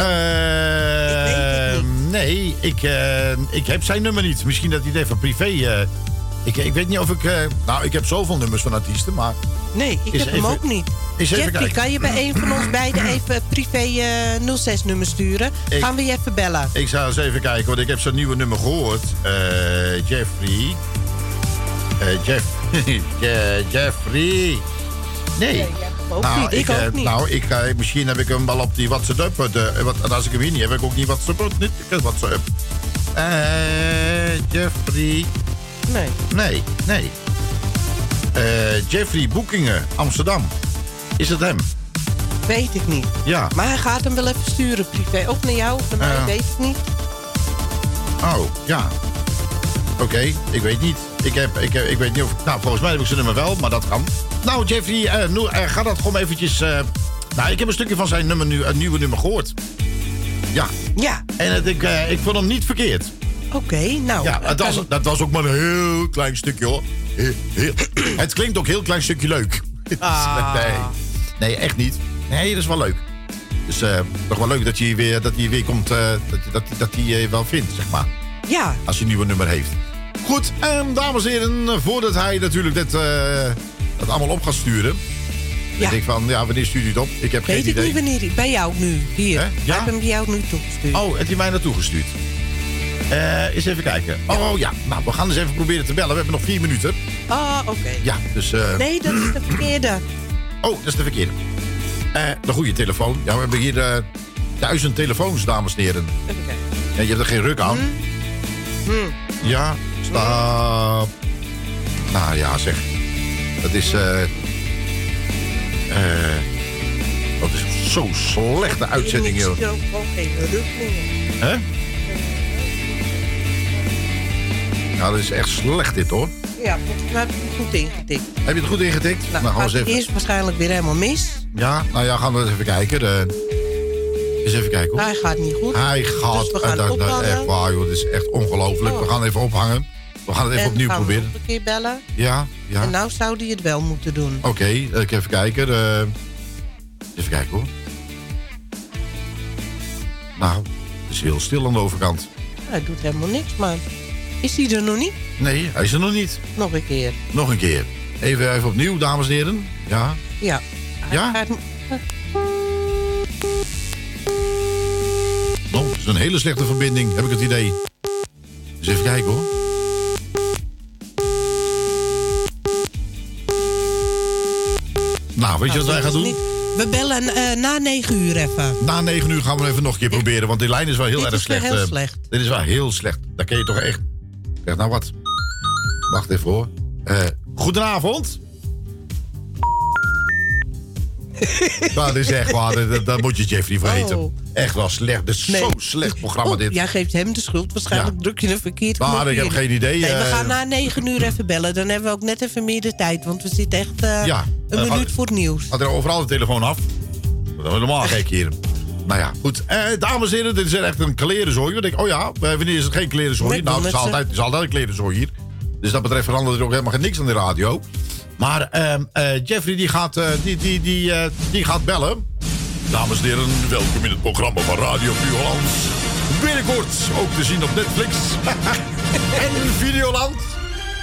Eh, nee, ik, eh, ik heb zijn nummer niet. Misschien dat hij het even privé... ik, ik weet niet of ik... nou, ik heb zoveel nummers van artiesten, maar... nee, ik heb hem even- ook niet. Jeffrey, kan je bij een van ons beiden even privé eh 06-nummer sturen? Ik- Gaan we je even bellen? Ik zou eens even kijken, want ik heb zijn nieuwe nummer gehoord. Eh, Jeffrey. Eh, Jeff. Je- Jeffrey. Nee. ook nou, niet, ik eh, ook niet. Nou, ik, ga misschien heb ik hem wel op die WhatsApp. eh, De, wat, en als ik hem hier niet heb, heb ik ook niet WhatsApp. Niet, ik WhatsApp. Eh, Jeffrey. Nee. Nee, nee. Eh, Jeffrey Boekingen, Amsterdam. Is het hem? Weet ik niet. Ja. Maar hij gaat hem wel even sturen privé. Of naar jou, of naar mij, weet ik niet. Oh, ja. Oké, ik weet niet. Ik, heb, ik, heb, ik weet niet of... Nou, volgens mij heb ik zijn nummer wel, maar dat kan. Nou, Jeffrey, eh, nu, eh, ga dat gewoon eventjes... eh, Nou, ik heb een stukje van zijn nummer nu, een nieuwe nummer gehoord. Ja. Ja. En het, ik, ik vond hem niet verkeerd. Oké, nou. Ja, het was, dat was ook maar een heel klein stukje hoor. Heel, heel- het klinkt ook een heel klein stukje leuk. Ah. Nee, nee, echt niet. Nee, dat is wel leuk. Dus toch wel leuk dat hij weer, dat hij weer komt, eh, dat, dat, dat hij je wel vindt, zeg maar. Ja. Als hij een nieuwe nummer heeft. Goed, ehm, dames en heren, voordat hij natuurlijk dit, eh, dat allemaal op gaat sturen. Ja. denk ik van, ja, wanneer stuurt u het op? Ik heb Weet geen ik idee. niet wanneer hij... Bij jou nu, hier. Hè? Ik Ja? heb hem bij jou nu toegestuurd. Oh, heeft hij mij naartoe gestuurd? Eh eens even kijken. Oh ja, nou, we gaan eens even proberen te bellen. We hebben nog vier minuten. Ah, oké. Ja, dus... eh, Nee, dat is de verkeerde. Oh, dat is de verkeerde. Eh, de goede telefoon. Ja, we hebben hier duizend telefoons, dames en heren. Even kijken. En je hebt er geen ruk aan. Ja, Nou ja, zeg. Dat is... eh eh, dat is zo'n slechte uitzending, Ik joh. zie er ook gewoon geen rug meer. Hè? Nou, dat is echt slecht dit, hoor. Ja, volgens mij heb ik het goed ingetikt. Heb je het goed ingetikt? Nou, gaan we gaat eens even... eerst waarschijnlijk weer helemaal mis. Ja, nou ja, gaan we eens even kijken. De... Eens even kijken, hoor. Hij gaat niet goed. Hij gaat... Dus we gaan eh, dat- echt waar, joh. Is echt ongelooflijk. We gaan even ophangen. We gaan het even en opnieuw gaan we proberen. nog een keer bellen. Ja, ja. En nou zou hij het wel moeten doen. Oké, ik even kijken. eh, even kijken hoor. Nou, het is heel stil aan de overkant. Hij doet helemaal niks, man. Is hij er nog niet? Nee, hij is er nog niet. Nog een keer. Nog een keer. Even, even opnieuw, dames en heren. Ja. Ja. Ja? gaat- een hele slechte verbinding, heb ik het idee. Dus even kijken hoor. Nou, weet je wat wij gaan doen? niet- We bellen eh, na negen uur even. Na negen uur gaan we even nog een keer proberen, want die lijn is wel heel Dit erg slecht. heel eh. slecht. Dit is wel heel slecht. Dat ken je toch echt. Zeg nou wat. Wacht even hoor. Eh, goedenavond. dat is echt waar. Dat, dat moet je Jeffrey vergeten. Oh. Echt wel slecht. Dit is Nee. zo'n slecht programma Oh, dit. jij geeft hem de schuld. Waarschijnlijk druk je een verkeerd Maar ik heb geen idee, Nee, we eh. gaan na negen uur even bellen. Dan hebben we ook net even meer de tijd. Want we zitten echt eh, Ja, een eh, minuut voor het nieuws. Gaat er overal de telefoon af. Dat is helemaal gek hier. Nou ja, goed. Eh, dames en heren, dit is echt een klerenzooi. Want ik, oh ja, wanneer is het geen klerenzooi? Nou, het is, altijd, het is altijd een klerenzooi hier. Dus dat betreft verandert er ook helemaal niks aan de radio. Maar ehm, eh, Jeffrey die gaat, eh, die, die, die, eh, die gaat bellen. Dames en heren, welkom in het programma van Radio Puur Hollands. Binnenkort ook te zien op Netflix. en Videoland.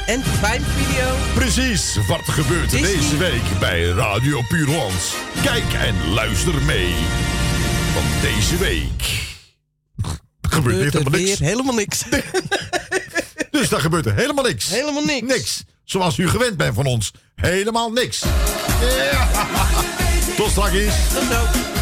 En Prime Video. Precies, wat gebeurt er deze week bij Radio Puur Hollands? Kijk en luister mee. Want deze week gebeurt Gebeurt er er helemaal niks. helemaal niks. Dus daar gebeurt er helemaal niks. Helemaal niks. Niks. Zoals u gewend bent van ons. Helemaal niks. Tot straks. Tot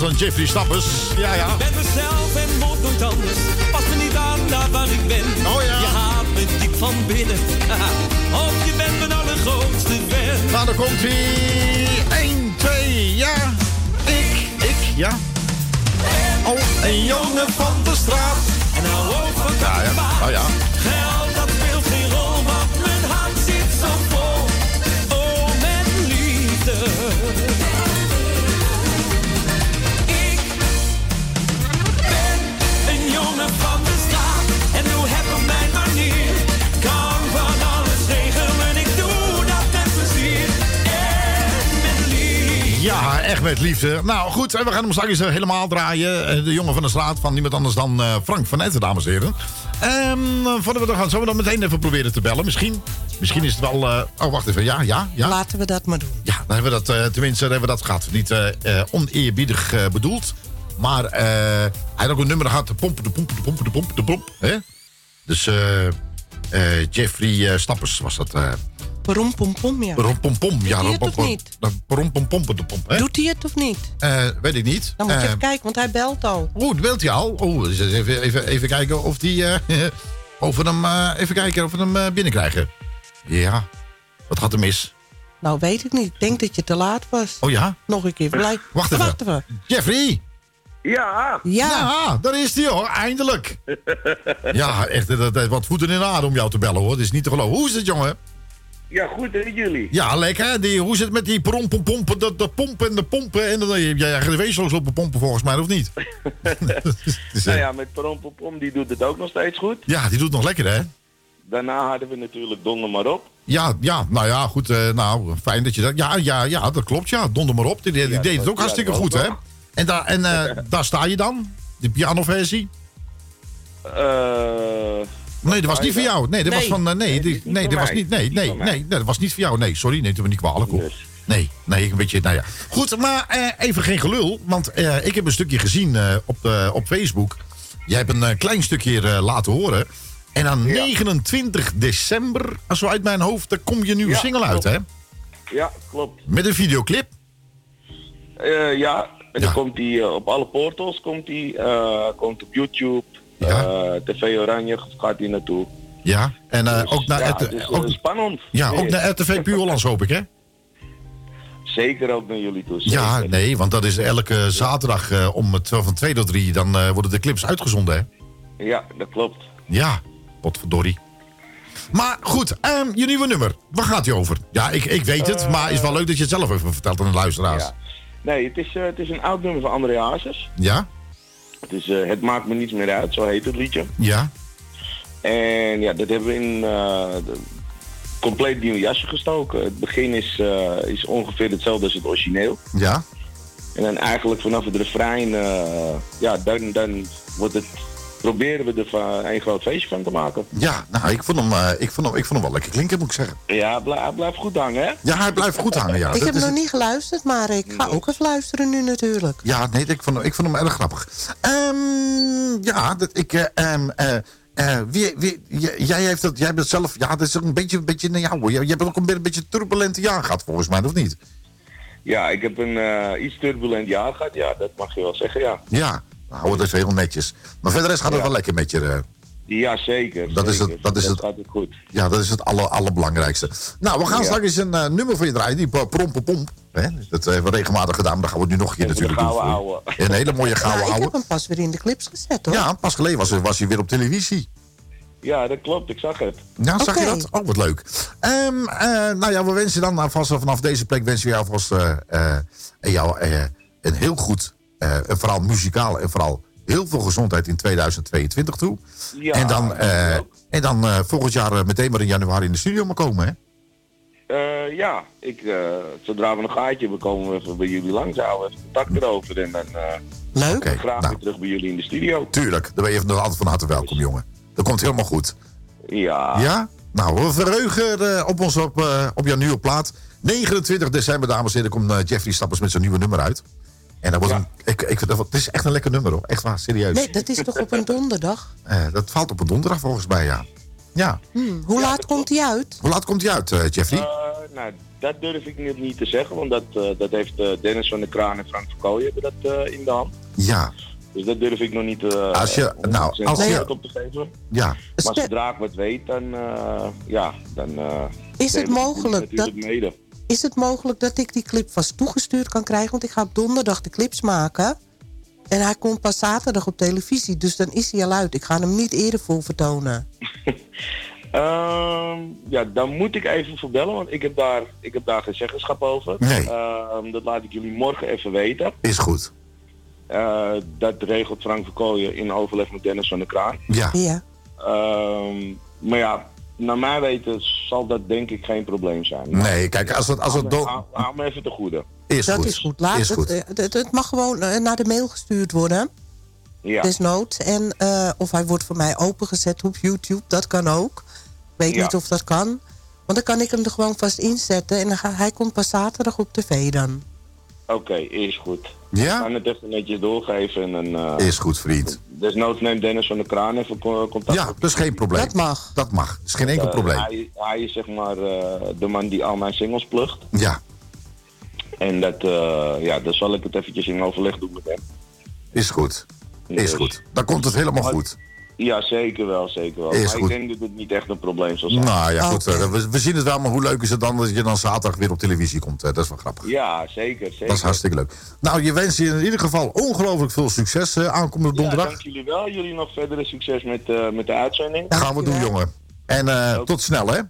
dan Jeffrey Stappers. Ja, ja. Echt met liefde. Nou goed, en we gaan hem straks helemaal draaien. Eh, De jongen van de straat van niemand anders dan eh, Frank van Etten, dames en heren. Ehm, eh, voordat we dan gaan, zullen we dan meteen even proberen te bellen? Misschien, misschien is het wel... eh, oh, wacht even. Ja, ja, ja. Laten we dat maar doen. Ja, dan hebben we dat, tenminste, hebben we dat gehad. Niet oneerbiedig bedoeld. Maar hij had ook een nummer gehad. De pompen, de pompen, de pompen, de pompen, de pomp. Hè? Dus Jeffrey Stappers was dat. Eh Pom, pom, pom, ja. Rom, pom, pom. Ja, hij het rom, of pom, niet? pom. Rom, pom, pom, de pomp. Hè? Doet hij het of niet? Eh, weet ik niet. Dan moet je Eh, even kijken, want hij belt al. Oeh, belt hij al? Oeh, dus even, even, even kijken of die... eh, of we hem, eh, even kijken of we hem eh, binnenkrijgen. Ja, wat gaat er mis? Nou, weet ik niet. Ik denk dat je te laat was. Oh ja? Nog een keer. Blijf. Wacht even. Wacht even. Jeffrey! Ja. Ja. daar is hij hoor, eindelijk. ja, echt, dat, dat, wat voeten in de aarde om jou te bellen hoor. Dat is niet te geloven. Hoe is het jongen? Ja, goed, en jullie? Ja, lekker. Die, hoe zit het met die prom, pom, pompen, de, de pompen en de pompen? En de, jij weesloos op de pompen volgens mij, of niet? Dus, Nou eh, ja, met Prom Pom Pom, die doet het ook nog steeds goed. ja, die doet het nog lekker hè? Daarna hadden we natuurlijk Donder maar op. Ja, ja, nou ja, goed. eh, nou, fijn dat je dat... Ja, ja, ja, dat klopt, ja. Donder maar op. Die, die Ja, deed het ook hartstikke goed, hè? En, daar, en eh, daar sta je dan? De pianoversie? Eh, Nee, dat was niet voor jou. Nee, dat was Nee. van... eh, nee, Nee, die- die nee, dat was niet... Nee, Die nee, nee, nee, dat was niet voor jou. Nee, sorry, neemt u me niet kwalijk hoor. Nee, nee, een beetje, nou ja. Goed, maar eh, even geen gelul. Want eh, ik heb een stukje gezien op, op Facebook. Jij hebt een klein stukje laten horen. En aan 29 december, als zo uit mijn hoofd, dan kom je nieuwe Ja, single uit, hè? ja, klopt. Met een videoclip. Ja, en dan komt hij eh, op alle portals, komt hij, eh, komt op YouTube, eh, TV Oranje gaat hij naartoe. Ja, en eh, ook naar... ja, het is, ook, eh, spannend. ja, ook naar RTV Puur Hollands hoop ik, hè? Zeker ook naar jullie toe. Ja, zeker. nee, want dat is elke zaterdag eh, om het, van 2 tot 3, dan eh, worden de clips uitgezonden, hè? Ja, dat klopt. Ja, potverdorie. Maar goed, ehm, je nieuwe nummer. Waar gaat hij over? Ja, ik, ik weet het, maar het is wel leuk dat je het zelf even vertelt aan de luisteraars. Ja. Nee, het is, eh, het is een oud nummer van André Hazes. Ja? Eh, het maakt me niets meer uit, zo heet het liedje. Ja? En ja, dat hebben we in eh, de compleet nieuw jasje gestoken. Het begin is, eh, is ongeveer hetzelfde als het origineel. Ja? En dan eigenlijk vanaf het refrein, ja, dan, dan wordt het proberen we er van een groot feestje van te maken. Ja, nou, ik vond hem, eh, ik vond hem, ik vond hem wel lekker klinken, moet ik zeggen. Ja, hij blij- hij blijft goed hangen, hè? Ja, hij blijft goed hangen, ja. ik Dat heb nog het. niet geluisterd, maar ik ga ook even luisteren nu natuurlijk. Ja, nee, ik vond, hem- ik vond hem erg grappig. Ehm, ja, dat, ik... eh, ehm, eh, eh, wie, wie, jij, heeft dat, jij bent zelf... Ja, dat is ook een beetje, een beetje naar jou. Jij, hebt ook een, een beetje een turbulente jaar gehad, volgens mij, of niet? Ja, ik heb een eh, iets turbulent jaar gehad. Ja, dat mag je wel zeggen, ja. Ja, nou, dat is heel netjes. Maar verder is gaat het Ja. wel lekker met je. eh. Ja, zeker. Dat is het- dat is het- gaat het goed. Ja, dat is het aller, allerbelangrijkste. Nou, we gaan Ja. straks eens een eh, nummer voor je draaien. Die prompopomp. Hè? Dat hebben we regelmatig gedaan, maar dat gaan we nu nog een keer natuurlijk doen. ouwe. Een hele mooie Ja, gouden ik ouwe. heb hem pas weer in de clips gezet hoor. Ja, pas geleden was, was hij weer op televisie. Ja, dat klopt. Ik zag het. Ja, zag je dat? Oh, wat leuk. Ehm, eh, nou ja, we wensen dan alvast eh, vanaf deze plek wensen we jou alvast eh, eh, jou, eh, een heel goed, eh, en vooral muzikaal en vooral heel veel gezondheid in 2022 toe. Ja, en dan, eh, en dan eh, volgend jaar eh, meteen maar in januari in de studio maar komen, hè? Eh, ja, ik, eh, zodra we een gaatje hebben, komen we even bij jullie langs. Houden contact erover. En dan eh, Leuk. Oké, graag nou. weer terug bij jullie in de studio. Tuurlijk, dan ben je nog altijd van harte welkom, jongen. Dat komt helemaal goed. Ja. Ja? Nou, we verheugen eh, op ons op, eh, op jouw nieuwe plaat. 29 december, dames en heren, komt eh, Jeffrey Stappers met zijn nieuwe nummer uit. En dat Ja. een, ik, ik, dat- het is echt een lekker nummer, hoor. Echt waar, serieus. Nee, dat is toch op een donderdag? Eh, dat valt op een donderdag, volgens mij, ja. Ja. Hmm, hoe laat komt hij uit? Hoe laat komt hij uit, eh, Jeffrey? Eh, nou, dat durf ik niet, niet te zeggen, want dat, eh, dat heeft Dennis van der Kraan en Frank Verkooyen hebben dat eh, in de hand. ja. Dus dat durf ik nog niet eh Als je- nou, 100% als je- op te geven. Ja. Maar Spe- zodra ik wat weet, dan, eh, ja, dan eh, Is het mogelijk natuurlijk mede. Is het mogelijk dat ik die clip vast toegestuurd kan krijgen? Want ik ga op donderdag de clips maken. En hij komt pas zaterdag op televisie. Dus dan is hij al uit. Ik ga hem niet eerder vol vertonen. Ehm, ja, dan moet ik even voor bellen, want ik heb daar, ik heb daar geen zeggenschap over. Nee. Ehm, dat laat ik jullie morgen even weten. Is goed. Eh, dat regelt Frank Verkooyen in overleg met Dennis van der Kraan. Ja. Ja. Ehm, maar ja, naar mijn weten zal dat denk ik geen probleem zijn. Nee, kijk, als het, als het Hou me- hou- hou me even te goede. is dat goed. is goed. Laat is het, goed. eh, Het, het mag gewoon eh, naar de mail gestuurd worden. Ja. Desnoods. En eh, of hij wordt voor mij opengezet op YouTube. Dat kan ook. Ik weet Ja. niet of dat kan. Want dan kan ik hem er gewoon vast inzetten. En dan ga, hij komt pas zaterdag op tv dan. Oké, is goed. Ja? Ik ga het even netjes doorgeven en eh, Is goed, vriend. Desnoods neemt Dennis van der Kraan even co- contact Ja, dat is geen probleem. Dat mag. Dat mag. Dat is geen enkel Eh, probleem. Hij, hij is zeg maar eh, de man die al mijn singles plucht. Ja, En dat, eh, ja, dan zal ik het eventjes in overleg doen met hem. is goed. Is Dus- goed. Dan komt het helemaal Maar- goed. Ja, zeker wel, zeker wel. Is maar goed. ik denk dat het niet echt een probleem zal zijn. Nou ja, goed. Eh, We, we zien het wel, maar hoe leuk is het dan dat je dan zaterdag weer op televisie komt? eh, Dat is wel grappig. Ja, zeker, zeker. Dat is hartstikke leuk. Nou, je wens je in ieder geval ongelooflijk veel succes eh, aankomende Ja, donderdag. dank jullie wel. Jullie nog verdere succes met, eh, met de uitzending. Gaan we doen, jongen. En eh, tot snel, hè?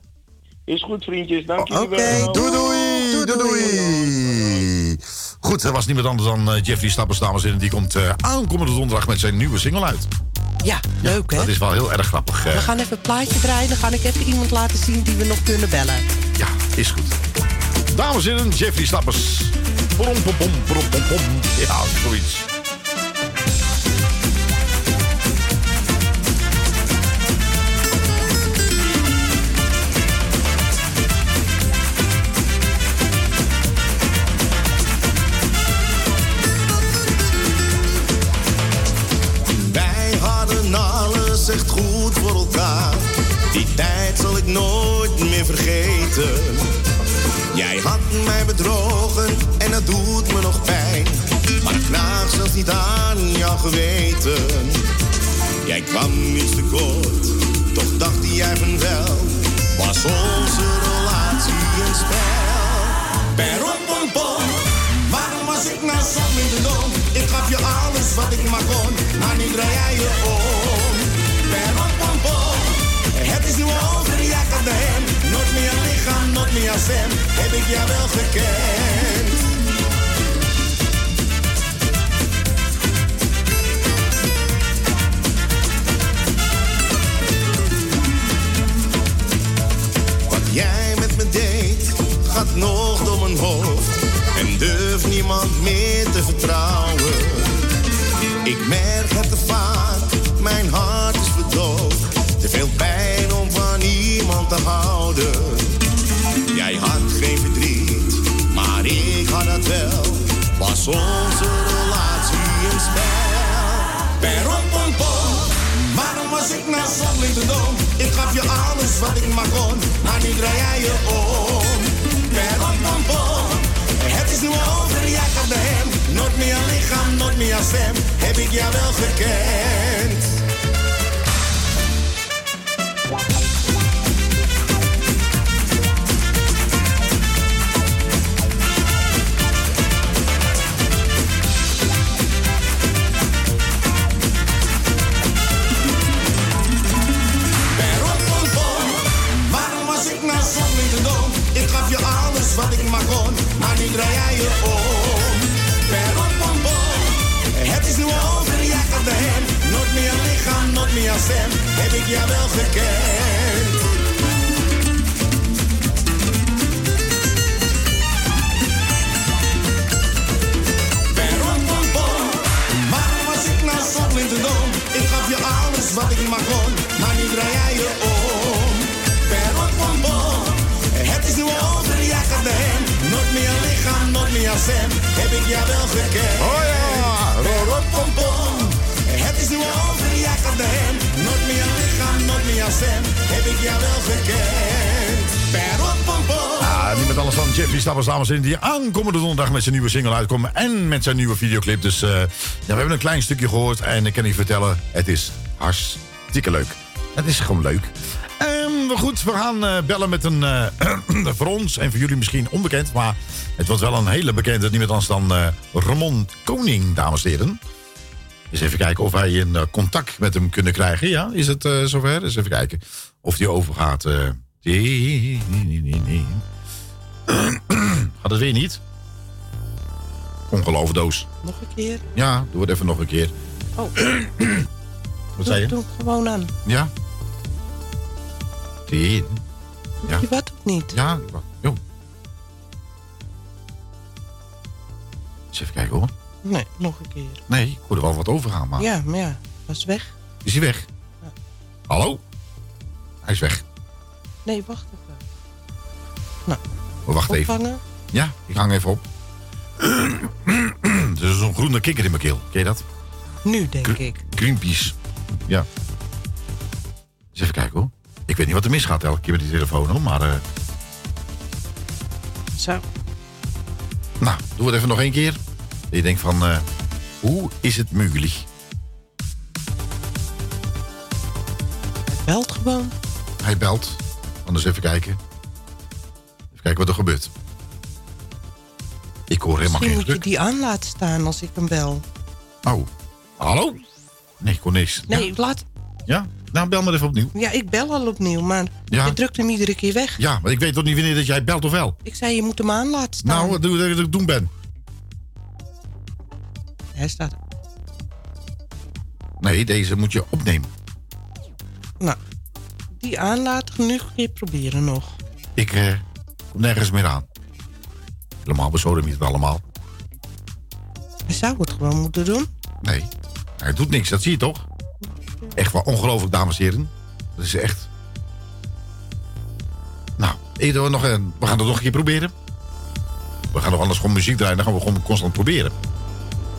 Is goed, vriendjes. Dank jullie wel. Doei, doei. Doei, doei. Goed, er was niemand anders dan eh, Jeffrey Stappers, dames en heren. Die komt eh, aankomende donderdag met zijn nieuwe single uit. Ja, leuk hè? Dat is wel heel erg grappig. eh. We gaan even een plaatje draaien. Dan ga ik even iemand laten zien die we nog kunnen bellen. Ja, is goed. Dames en heren, Jeffrey pom, pom, pom, pom, pom. Ja, zoiets. Alles echt goed voor elkaar. Die tijd zal ik nooit meer vergeten. Jij had mij bedrogen en dat doet me nog pijn. Maar ik zelfs niet aan jou geweten. Jij kwam niet te kort, toch dacht jij van wel. Was onze relatie een spel? Perompom, waarom was ik nou zo minder dom? Ik gaf je alles wat ik maar kon, maar nu draai jij je om. Heb ik jou wel gekend. Wat jij met me deed, gaat nog door mijn hoofd. En durf niemand meer te vertrouwen. Ik merk het te vaak, mijn hart is verdoofd. Te veel pijn Onze relatie een spel? Perrompom, waarom was ik nou zo dom? Ik gaf je alles wat ik maar kon, maar nu draai jij je om. Perrompom, het is nu over, jij gaat naar hem. Nooit meer lichaam, nooit meer stem, heb ik jou wel gekend. Draai jij je om. Perrompom, het is nu over, jij gaat naar hem. Nooit meer lichaam, nooit meer stem, heb ik jou wel gekend. Waarom was ik nou zo dom? Ik gaf je alles wat ik maar kon, stem, heb ik jou wel gekend. Oh ja, het is nu over, jij gaat naar hem. Nooit meer lichaam, nooit meer stem, heb ik jou wel gekend. Perrompom. Ja, niet met alles van Jeffrey Stappers, dames en heren, die aankomende donderdag met zijn nieuwe single uitkomen en met zijn nieuwe videoclip. Dus eh, ja, we hebben een klein stukje gehoord en ik kan je vertellen, het is hartstikke leuk. Het is gewoon leuk. Ehm, goed, we gaan eh, bellen met een, eh, voor ons en voor jullie misschien onbekend, maar het was wel een hele bekende, niemand anders dan eh, Ramon Koning, dames en heren. Eens even kijken of wij in contact met hem kunnen krijgen. Ja, is het zover? Eens even kijken of die overgaat. Nee, nee, nee, nee. Gaat het weer niet? Ongeloofdoos. Nog een keer. Ja, doe het even nog een keer. Oh. Wat zei je? Doe gewoon aan. Ja? Tien. Ja. Je wat of niet? Ja, joh. Eens even kijken hoor. Nee, nog een keer. Nee, ik hoorde wel wat overgaan, maar... Ja, maar ja, was weg. Is hij weg? Hallo? Hij is weg. Nee, wacht even. Nou, Oh, wacht even. opvangen. Ja, ik hang even op. er is zo'n groene kikker in mijn keel. Ken je dat? Nu denk ik. Greenpeace. Ja. Eens even kijken hoor. Ik weet niet wat er misgaat elke keer met die telefoon hoor, maar... eh, Zo. nou, doe het even nog één keer. Je denkt van, eh, hoe is het mogelijk? Belt gewoon. Hij belt. Anders even kijken. Even kijken wat er gebeurt. Ik hoor helemaal Misschien geen moet je die aan laten staan als ik hem bel. Oh, hallo? Nee, ik hoor niks. Nee, laat... Ja? Nou, bel maar even opnieuw. Ja, ik bel al opnieuw, maar Ja. je drukt hem iedere keer weg. Ja, maar ik weet toch niet wanneer dat jij belt of wel? Ik zei, je moet hem aan laten staan. Nou, wat doe dat ik het doen ben? Hij staat... Nee, deze moet je opnemen. Nou, die aan laten, nu keer proberen nog. Ik eh, kom nergens meer aan. Helemaal bezoden niet allemaal. Hij zou het gewoon moeten doen. Nee, hij doet niks, dat zie je toch? Echt wel ongelooflijk, dames en heren. Dat is echt... Nou, Edo, nog een, we gaan het nog een keer proberen. We gaan nog anders gewoon muziek draaien, dan gaan we gewoon constant proberen.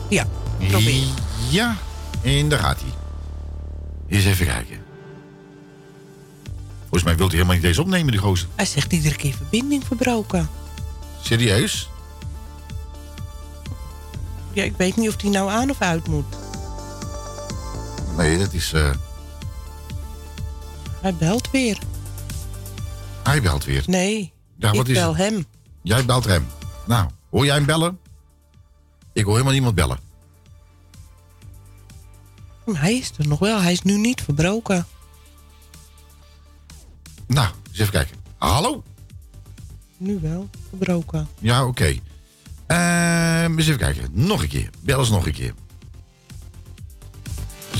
Ja, probeer. Ja, en daar gaat hij. Eens even kijken. Volgens mij wilt hij helemaal niet deze opnemen, die gozer. Hij zegt iedere keer verbinding verbroken. Serieus? Ja, ik weet niet of die nou aan of uit moet. Nee, dat is... eh, Hij belt weer. hij belt weer. Nee, Ja, ik wat is bel het? hem. Jij belt hem. Nou, hoor jij hem bellen? Ik hoor helemaal niemand bellen. Maar Hij is er nog wel. Hij is nu niet verbroken. Nou, eens even kijken. Hallo? Nu wel verbroken. Ja, oké. Ehm, eens even kijken. Nog een keer. Bel eens nog een keer.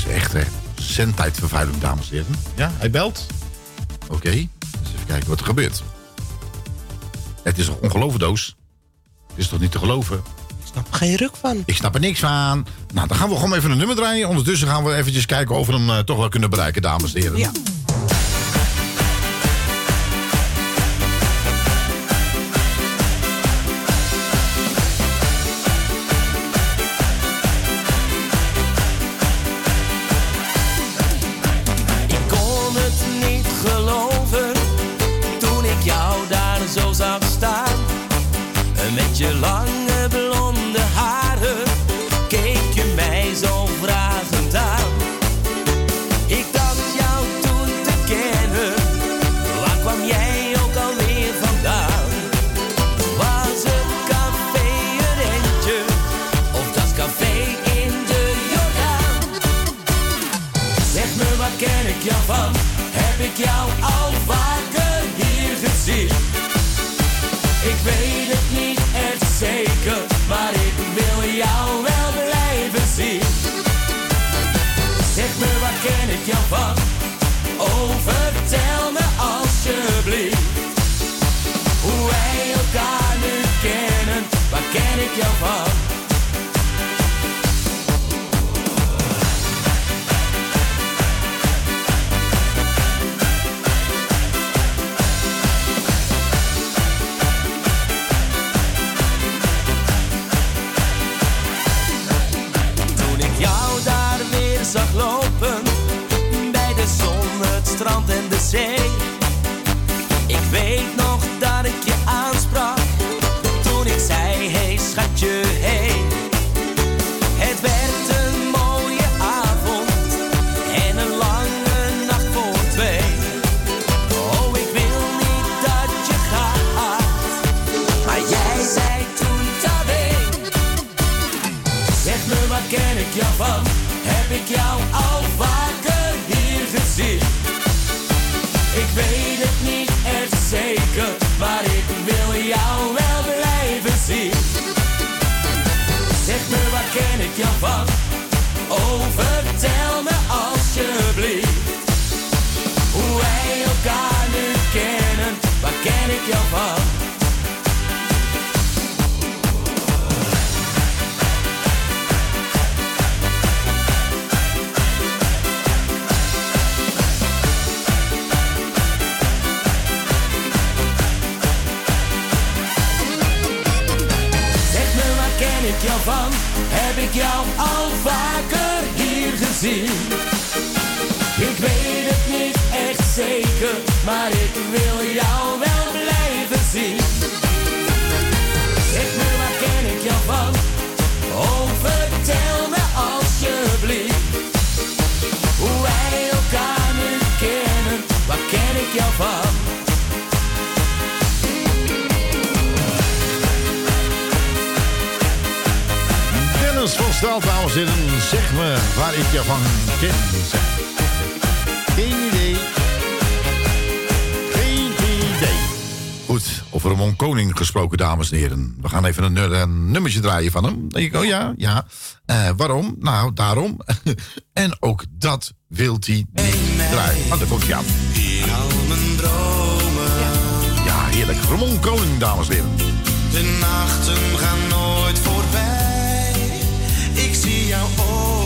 Echte zendtijdvervuiling, dames en heren. Ja, hij belt. Oké, okay. dus even kijken wat er gebeurt. Het is een ongelooflijke. Het is toch niet te geloven? Ik snap er geen ruk van. Ik snap er niks van. Nou, dan gaan we gewoon even een nummer draaien. Ondertussen gaan we eventjes kijken of we hem eh, toch wel kunnen bereiken, dames en heren. Ja. Java. gesproken, dames en heren. We gaan even een, eh, een nummertje draaien van hem. Dan denk ik, oh ja, ja. Uh, waarom? Nou, daarom. en ook dat wil hij niet draaien. Want daar komt hij aan. Ja. ja, heerlijk. Ramon Koning, dames en heren. De nachten gaan nooit voorbij. Ik zie jou ogen.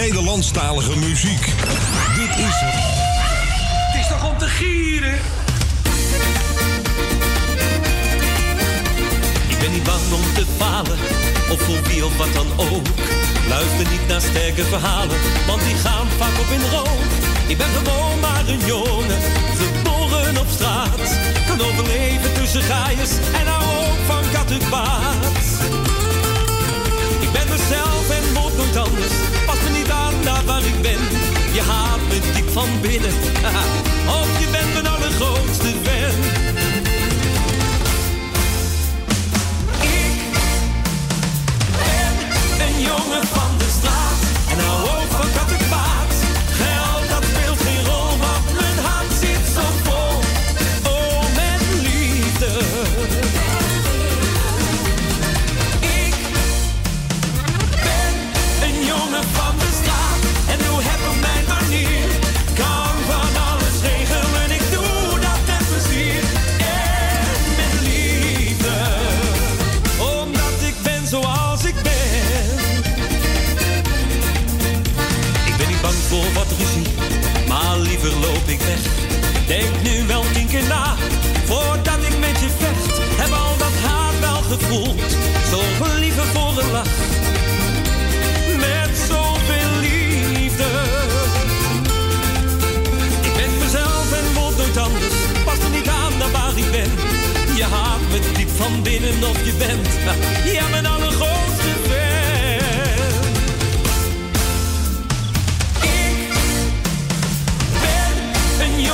Nederland.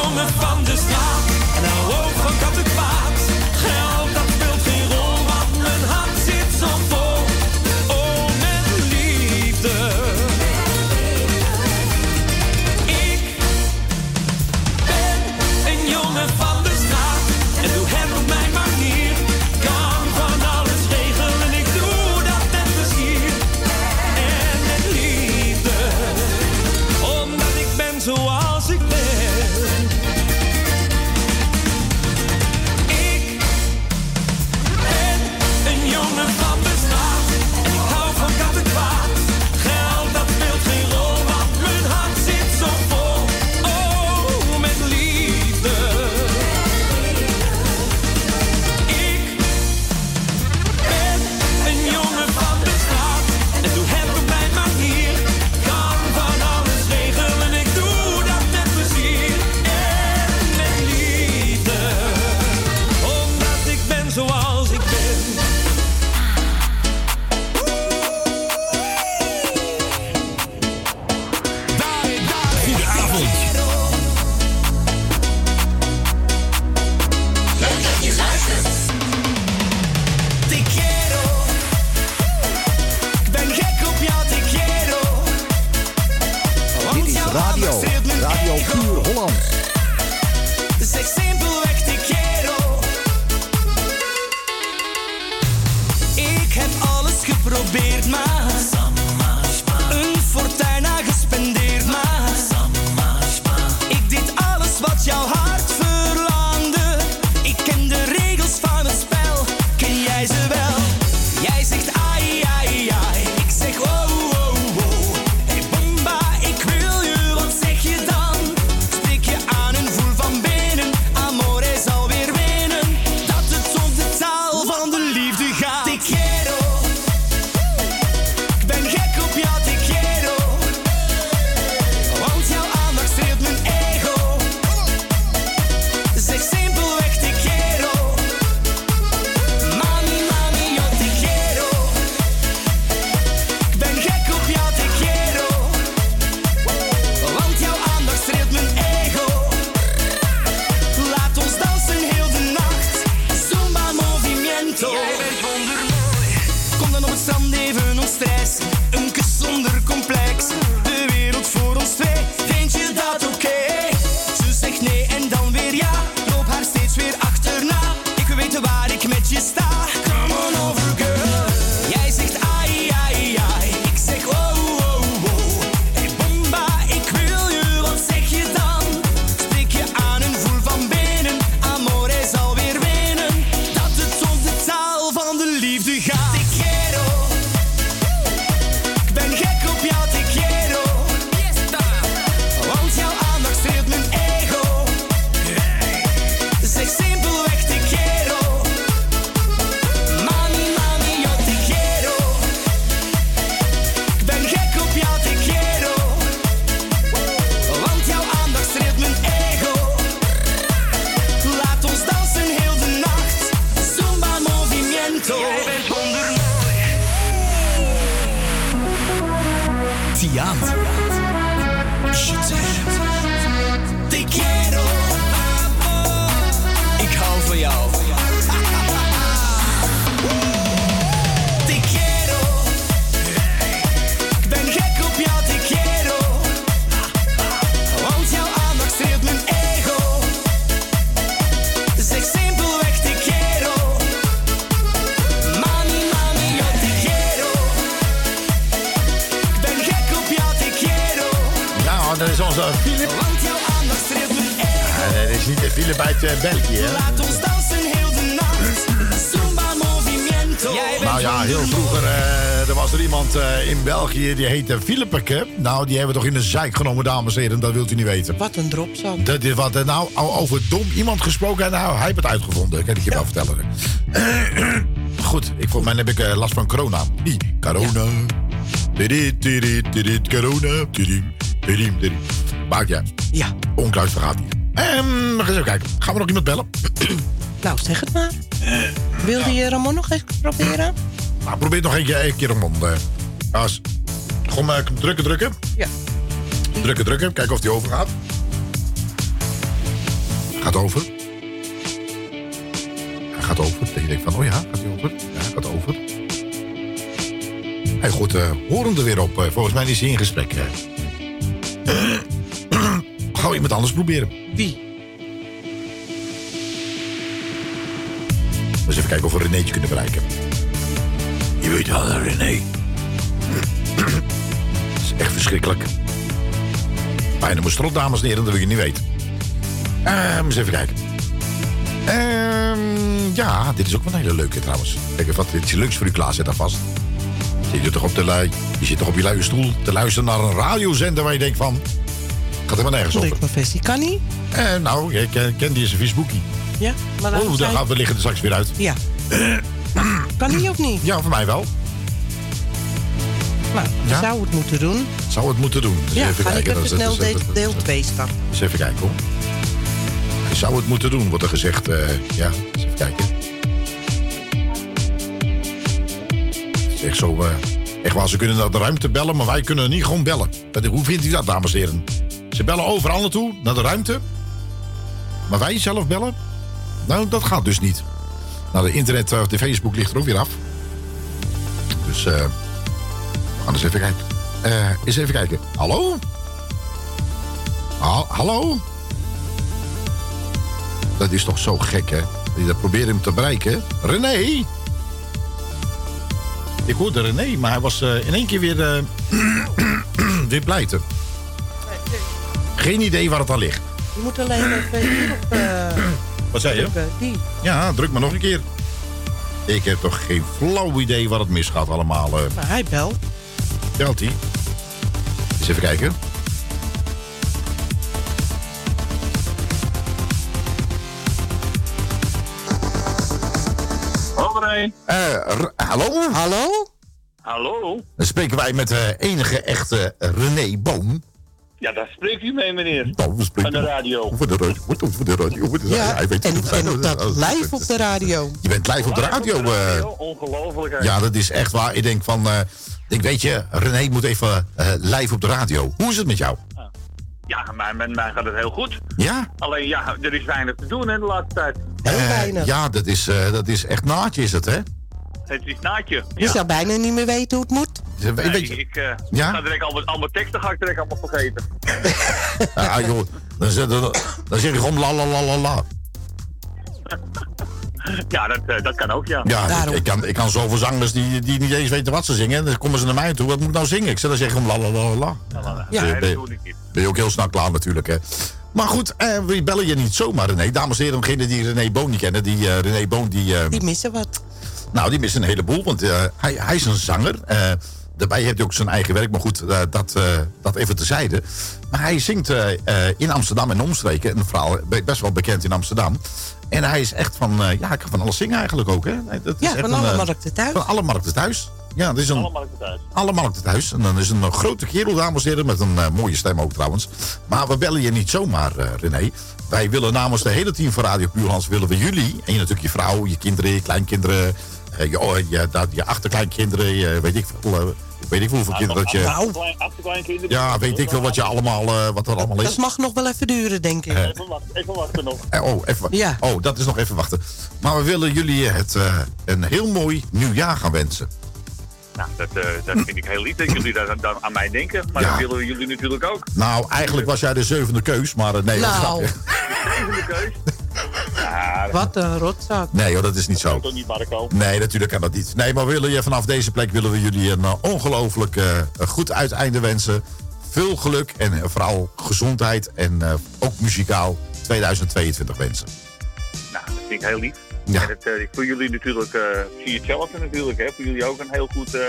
Jongen van de straat eh, België die heette Philippeke. Nou, die hebben we toch in de zijk genomen, dames en heren. Dat wilt u niet weten. Wat een dropzak. Dat is wat, eh, nou, over dom iemand gesproken. en Nou, hij heeft het uitgevonden, kan ik je wel vertellen. Goed, ik, voor mij heb ik eh, last van corona. Die, corona. Tidit, tidit, tidit, corona. Tidim, tidim, tidim. Maakt ja. Ja. Onkruid vergaat niet. Ehm, we gaan even kijken. Gaan we nog iemand bellen? Nou, zeg het maar. Wilde je Ramon nog eens proberen? Nou, probeer nog een keer, een keer eh. Als, gewoon maar drukken, drukken. Ja. Drukken, drukken. Kijken of die overgaat. Gaat over. Hij gaat over. Dat je denkt van, oh ja, gaat hij over? Ja, hij gaat over. Hij gooit uh, horen er weer op. eh. volgens mij is hij in gesprek. Gaan we iemand anders proberen? Wie? Dus even kijken of we Renéetje kunnen bereiken. Je weet wel, hè, René. Verschrikkelijk. Bijna mijn strot, dames en heren, dat wil je niet weten. Ehm, eens even kijken. Ehm, ja, dit is ook wel een hele leuke trouwens. Kijk even wat iets leuks voor u klaar zet alvast. Zit je toch op de lui, je zit toch op je luie stoel te luisteren naar een radiozender waar je denkt van... Gaat helemaal nergens over. Professie kan niet. Eh, nou, ik ken, die is een Facebookie. Ja, maar dan Oh, daar zijn- gaan we liggen er straks weer uit. Ja. Kan die of niet? Ja, voor mij wel. Nou, Ja? zou het moeten doen. Zou het moeten doen. Dus ja, even ga ik kijken. even snel deel- deel 2 starten. Eens even kijken hoor. Zou het moeten doen, wordt er gezegd. eh, ja, eens even kijken. Het is echt zo. eh, echt waar, ze kunnen naar de ruimte bellen, maar wij kunnen niet gewoon bellen. Hoe vindt u dat, dames en heren? Ze bellen overal naartoe, naar de ruimte. Maar wij zelf bellen? Nou, dat gaat dus niet. Nou, de internet, eh, de Facebook ligt er ook weer af. Dus, eh. Gaan eens even kijken. Eh, eens even kijken. Hallo? Ha- hallo? Dat is toch zo gek, hè? Dat probeert hem te bereiken. René? Ik hoorde René, maar hij was eh, in één keer weer, weer pleiten. Geen idee waar het aan ligt. Je moet alleen even Wat zei je? Die. Ja, druk maar nog een keer. Ik heb toch geen flauw idee waar het misgaat allemaal. Maar hij belt. Hij? Eens even kijken. Hallo René. Eh, hallo? Hallo? Hallo? Dan spreken wij met de enige echte René Boom. Ja, daar spreekt u mee, meneer. Nou, we spreken Van de radio. Voor de radio. Voor de radio. Voor de radio. Ja, Hij weet en, het. En dat live op de radio. Je bent live op de radio. eh. Ongelooflijk. hè? ja, dat is echt waar. Ik denk van... eh, ik weet je, René moet even eh, live op de radio. Hoe is het met jou? Ja, maar met mij gaat het heel goed. Ja? Alleen ja, er is weinig te doen hè, de laatste tijd. Eh, ja, dat is, eh, dat is echt naadje, is het, hè? Het is naadje. Je zou bijna niet meer weten hoe het moet. Nee, weet je- ik eh, Ja? ga direct allemaal, allemaal teksten ga ik direct allemaal vergeten. Ah, joh, dan, zeg- dan, dan zeg je gewoon la la la la la. Ja, dat, eh, dat kan ook, ja. Ja, ik, ik kan, ik kan zoveel zangers die, die niet eens weten wat ze zingen. Dan komen ze naar mij toe. Wat moet ik nou zingen? Ik zeg dan zeg ik gewoon la la la la. Ja, Ben- dat ben- doe ik niet. Ben je ook heel snel klaar natuurlijk, hè. Maar goed, eh, we bellen je niet zomaar, René. Dames en heren, degenen die René Boon niet kennen. Die eh, René Boon, die... eh, Die missen wat. nou, die missen een heleboel, want eh, hij, hij is een zanger. Daarbij heeft hij ook zijn eigen werk, maar goed, eh, dat, eh, dat even tezijde. Maar hij zingt eh, eh, in Amsterdam en omstreken. Een verhaal best wel bekend in Amsterdam. En hij is echt van, eh, ja, hij kan van alles zingen eigenlijk ook, hè? Nee, Dat is Ja, echt van een, alle markten thuis. Van alle markten thuis. Ja, dat is een, Allemaal thuis. alle markten thuis. En dan is een grote kerel, dames en heren, met een eh, mooie stem ook trouwens. Maar we bellen je niet zomaar, eh, René. Wij willen namens de hele team van Radio Puurlands... willen we jullie, en je natuurlijk je vrouw, je kinderen, je kleinkinderen... eh, je, oh, je, dat, je achterkleinkinderen, je, weet ik veel... eh, Weet ik hoeveel kinderen dat je... Nou. Ja, weet ik veel wat je allemaal, eh, wat er allemaal is. Dat mag nog wel even duren, denk ik. Eh. Even wachten, even wachten nog. Eh, Oh, even. Ja. Oh, dat is nog even wachten. Maar we willen jullie het eh, een heel mooi nieuwjaar gaan wensen. Nou, dat, eh, dat vind ik heel lief dat jullie daar dan aan mij denken. Maar Ja. dat willen jullie natuurlijk ook. Nou, eigenlijk was jij de zevende keus, maar eh, nee, dat Nou. is grapje. Zevende keus. Ja, Wat een rotzak. Nee hoor, dat is niet zo. toch niet, Marco? Nee, natuurlijk kan dat niet. Nee, maar willen je vanaf deze plek willen we jullie een eh, ongelooflijk eh, goed uiteinde wensen. Veel geluk en vooral gezondheid en eh, ook muzikaal 2022 wensen. Nou, dat vind ik heel lief. Ja. En eh, voor jullie natuurlijk, eh zie je hetzelfde natuurlijk. Hè? Voor jullie ook een heel goed eh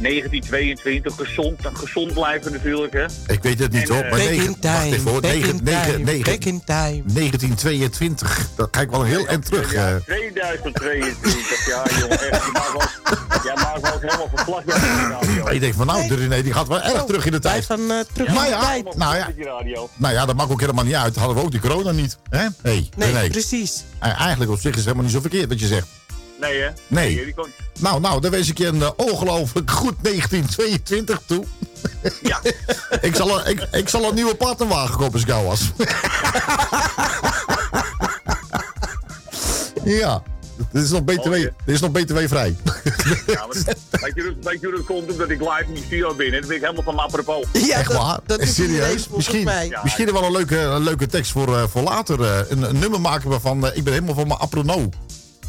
1922 gezond, gezond blijven natuurlijk. Hè? Ik weet het niet En, hoor, eh, maar Back negen, in time, wacht even hoor, back negen, in negen, time, negen, back in time. 1922. Dat ik wel een heel eind terug. eh. 2022, ja jongen, echt. Je maakt wel, jij maakt wel helemaal. Ja, radio. Ik denk van nou, de René die gaat wel erg terug in de tijd. gaan eh, terug Maar in de ja, tijd. nou ja, Op je radio. nou ja, dat maakt ook helemaal niet uit. Hadden we ook die corona niet. Hè? Hey, Nee, René. precies. Eh, Eigenlijk op zich is het helemaal niet zo verkeerd wat je zegt. Nee hè? Nee. die komt. Nou, nou, dan wens ik je een eh, ongelooflijk goed 1922 toe. Ja. ik, zal een, ik, ik zal een nieuwe partnerwagen kopen als ik jou was. ja, dit is nog BTW, dit is nog BTW vrij. Ja, maar, weet, je, hoe- weet je hoe dat komt? Omdat ik live in die studio ben. En dan ben ik helemaal van mijn apropos. Ja, Echt dat, waar? dat is Serieus? Misschien, mij. Ja. misschien wel een leuke, een leuke tekst voor, eh, voor later. eh, een, een nummer maken we van eh, ik ben helemaal van mijn aprono.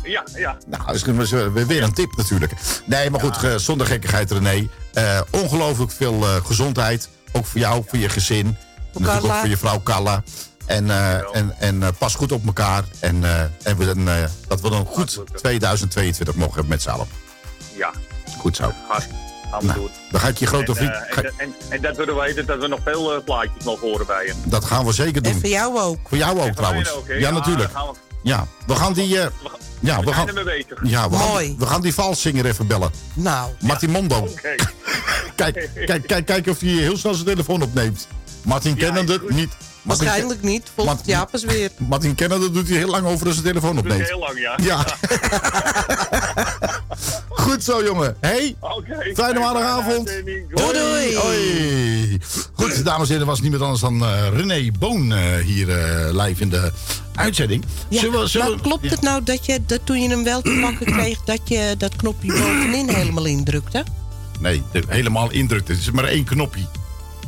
Ja, ja. Nou, dat is weer een tip natuurlijk. Nee, maar goed, eh, zonder gekkigheid René. Eh, ongelooflijk veel eh, gezondheid. Ook voor jou, voor je gezin. Natuurlijk ook Carla. voor je vrouw Carla. En, eh, en, en pas goed op elkaar. En, eh, en we, een, eh, dat we een goed 2022 mogen hebben met z'n allen. Ja, Goed zo. ga, gaan we Nou, doen. dan ga ik je grote En, vriend... eh, ga- en, en, en dat we weten dat we nog veel plaatjes mogen horen bij je. dat gaan we zeker doen. En voor jou ook. Voor jou ook Voor trouwens. ook, ja, natuurlijk. dan gaan we- Ja, we gaan die... eh, ja, we gaan, bezig. ja, we gaan, we gaan die valszinger even bellen. Nou, Martin Mondo. Kijk, kijk, kijk, kijk of hij heel snel zijn telefoon opneemt. Martin kennende is goed. niet. Martin, waarschijnlijk niet. Volgens Martin- Japers weer. Martin kennende doet hij heel lang over als zijn telefoon Dat is opneemt. heel lang, ja. Ja. Goed zo, jongen. Hey, Oké. fijne maandagavond. Doei, doei. Hoi. Goed, dames en heren, was niemand anders dan eh, René Boon eh, hier eh, live in de uitzending. Ja, Zullen we- zullen maar we- klopt het nou dat je, dat toen je hem wel te pakken kreeg, dat je dat knopje bovenin helemaal indrukte? Nee, de- helemaal indrukt. Het is maar één knopje.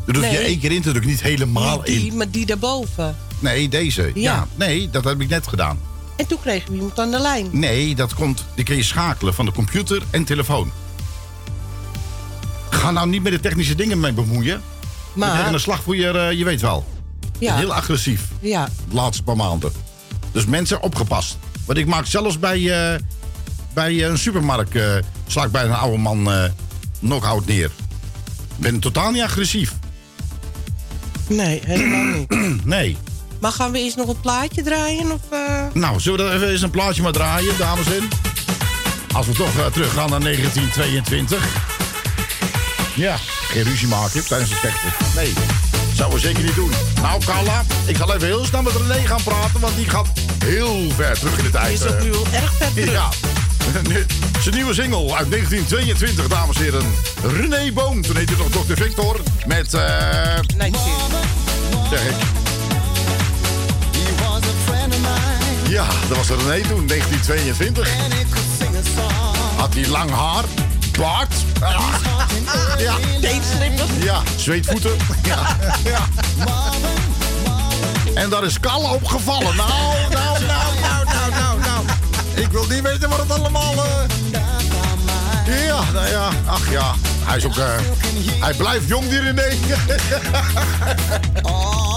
Dan hoef je Nee. één keer in te drukken, niet helemaal Niet die, in. maar die daarboven. Nee, deze. Ja. Ja. nee, dat heb ik net gedaan. En toen kregen we iemand aan de lijn. Nee, dat komt. Die kun je schakelen van de computer en telefoon. Ga nou niet met de technische dingen mee bemoeien. Maar... Een slag voor je, eh, je weet wel. Ja. Heel agressief. Ja. De laatste paar maanden. Dus mensen, opgepast. Want ik maak zelfs bij, eh, bij een supermarkt... eh sla ik bij een oude man eh knock-out neer. Ik ben totaal niet agressief. Nee, helemaal niet. nee. Maar gaan we eerst nog een plaatje draaien? Of, eh? Nou, zullen we even eens een plaatje maar draaien, dames en heren? Als we toch uh, teruggaan naar 1922. Ja, geen ruzie maken tijdens het vechten. Nee, zouden we zeker niet doen. Nou, Carla, ik zal even heel snel met René gaan praten, want die gaat heel ver terug in de tijd. Die is ook eh. nu al erg ver terug. Ja. Zijn nieuwe single uit 1922, dames en heren. René Boom, toen heette nog Dr. Victor. Met, eh... zeg ik. Ja, dat was René toen, 1922. Had hij lang haar, baard. Ja. Ja, zweetvoeten. Ja. ja. En daar is Kalle op gevallen. Nou, nou, nou, nou, nou, nou, nou. Ik wil niet weten wat het allemaal... eh, Ja, nou ja, ach ja. Hij is ook... eh, hij blijft jong, die René.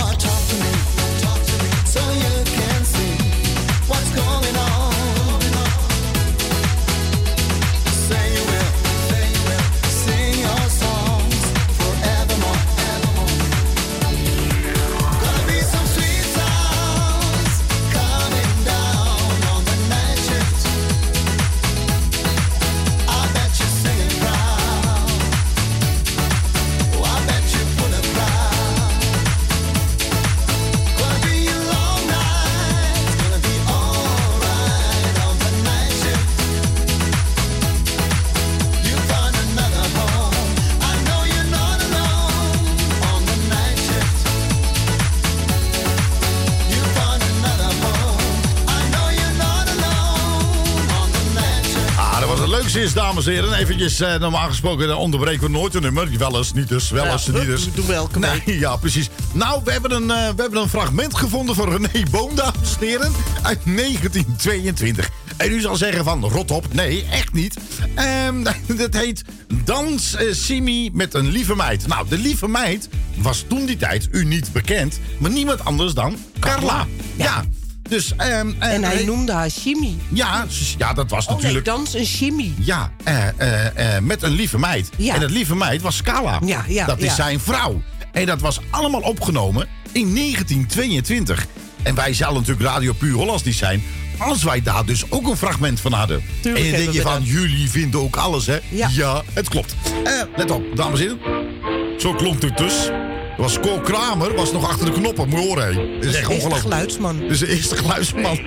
is, dames en heren. Eventjes, eh, normaal gesproken onderbreken we nooit een nummer. Wel eens, niet dus, wel eens, Ja, niet dus. doen we elke nee, Ja, precies. Nou, we hebben, een, eh, we hebben een fragment gevonden van René Boom, dames en heren. Uit 1922. En u zal zeggen van, rot op. Nee, echt niet. Ehm dat heet Dans eh, Simi met een lieve meid. Nou, de lieve meid was toen die tijd u niet bekend. Maar niemand anders dan Carla. Ja. Dus, ehm, En hij noemde haar Chimie. Ja, s- ja, dat was Oh nee, natuurlijk... dans en chimie. Ja, eh, eh, eh, met een lieve meid. Ja. En dat lieve meid was Scala. Ja, ja, dat is zijn vrouw. En dat was allemaal opgenomen in 1922. En wij zouden natuurlijk Radio Puur Hollands niet zijn... als wij daar dus ook een fragment van hadden. Tuurlijk en dan denk je van, jullie vinden ook alles, hè? Ja. het klopt. Eh, let op, dames en heren. Zo klonk het dus. Was Cor Kramer, was nog achter de knoppen. Moet je horen, hè. Dat is echt Eerste ongelooflijk. geluidsman. Dat is de eerste geluidsman.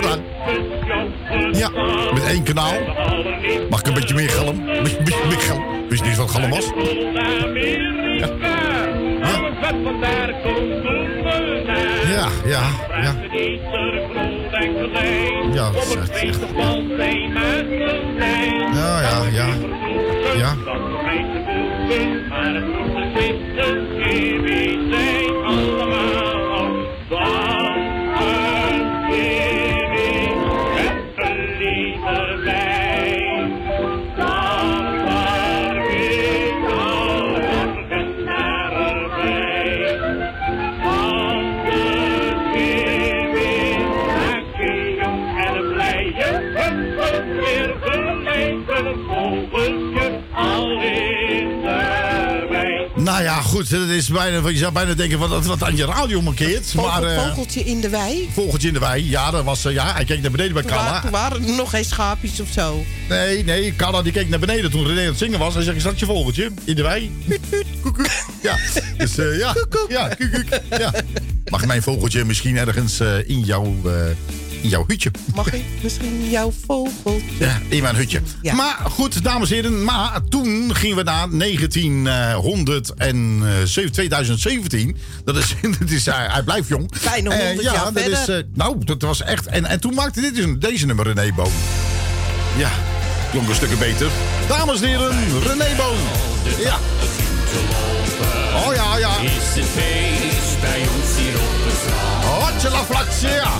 Dat? Ja, met één kanaal. Mag ik een beetje meer galm? Een beetje, beetje meer galm. Wist je niet wat galm was? Ja, ja, ja. Ja, dat is echt, echt. Ja, ja, ja. Ja. Goed, dat is bijna, je zou bijna denken wat, wat, wat aan je radio markeert. Maar, eh, vogeltje in de wei. vogeltje in de wei, ja, dat was, eh, ja, hij keek naar beneden bij Carla. toen waren er nog geen schaapjes of zo. Nee, nee, Carla die keek naar beneden toen René aan het zingen was. Hij zegt, is dat je vogeltje? In de wei? Ja, dus eh, ja. Ja. Ja. Mag mijn vogeltje misschien ergens in, jouw, in jouw hutje? Mag ik misschien jouw vogeltje? Ja, in mijn hutje. Maar goed, dames en heren, maar toen gingen we naar 1900 en eh, zeven- 2017. Dat is, dat is hij, hij blijft jong. Bijna Eh, 100 ja, jaar dat is, verder. eh, nou, dat was echt. En, en toen maakte dit dus, deze nummer René Boom. Ja, klonk een stukje beter. Dames en heren, René Boom. Ja. Oh ja, ja. Is het feest bij ons hier op het strand? Hotje la flatje, ja.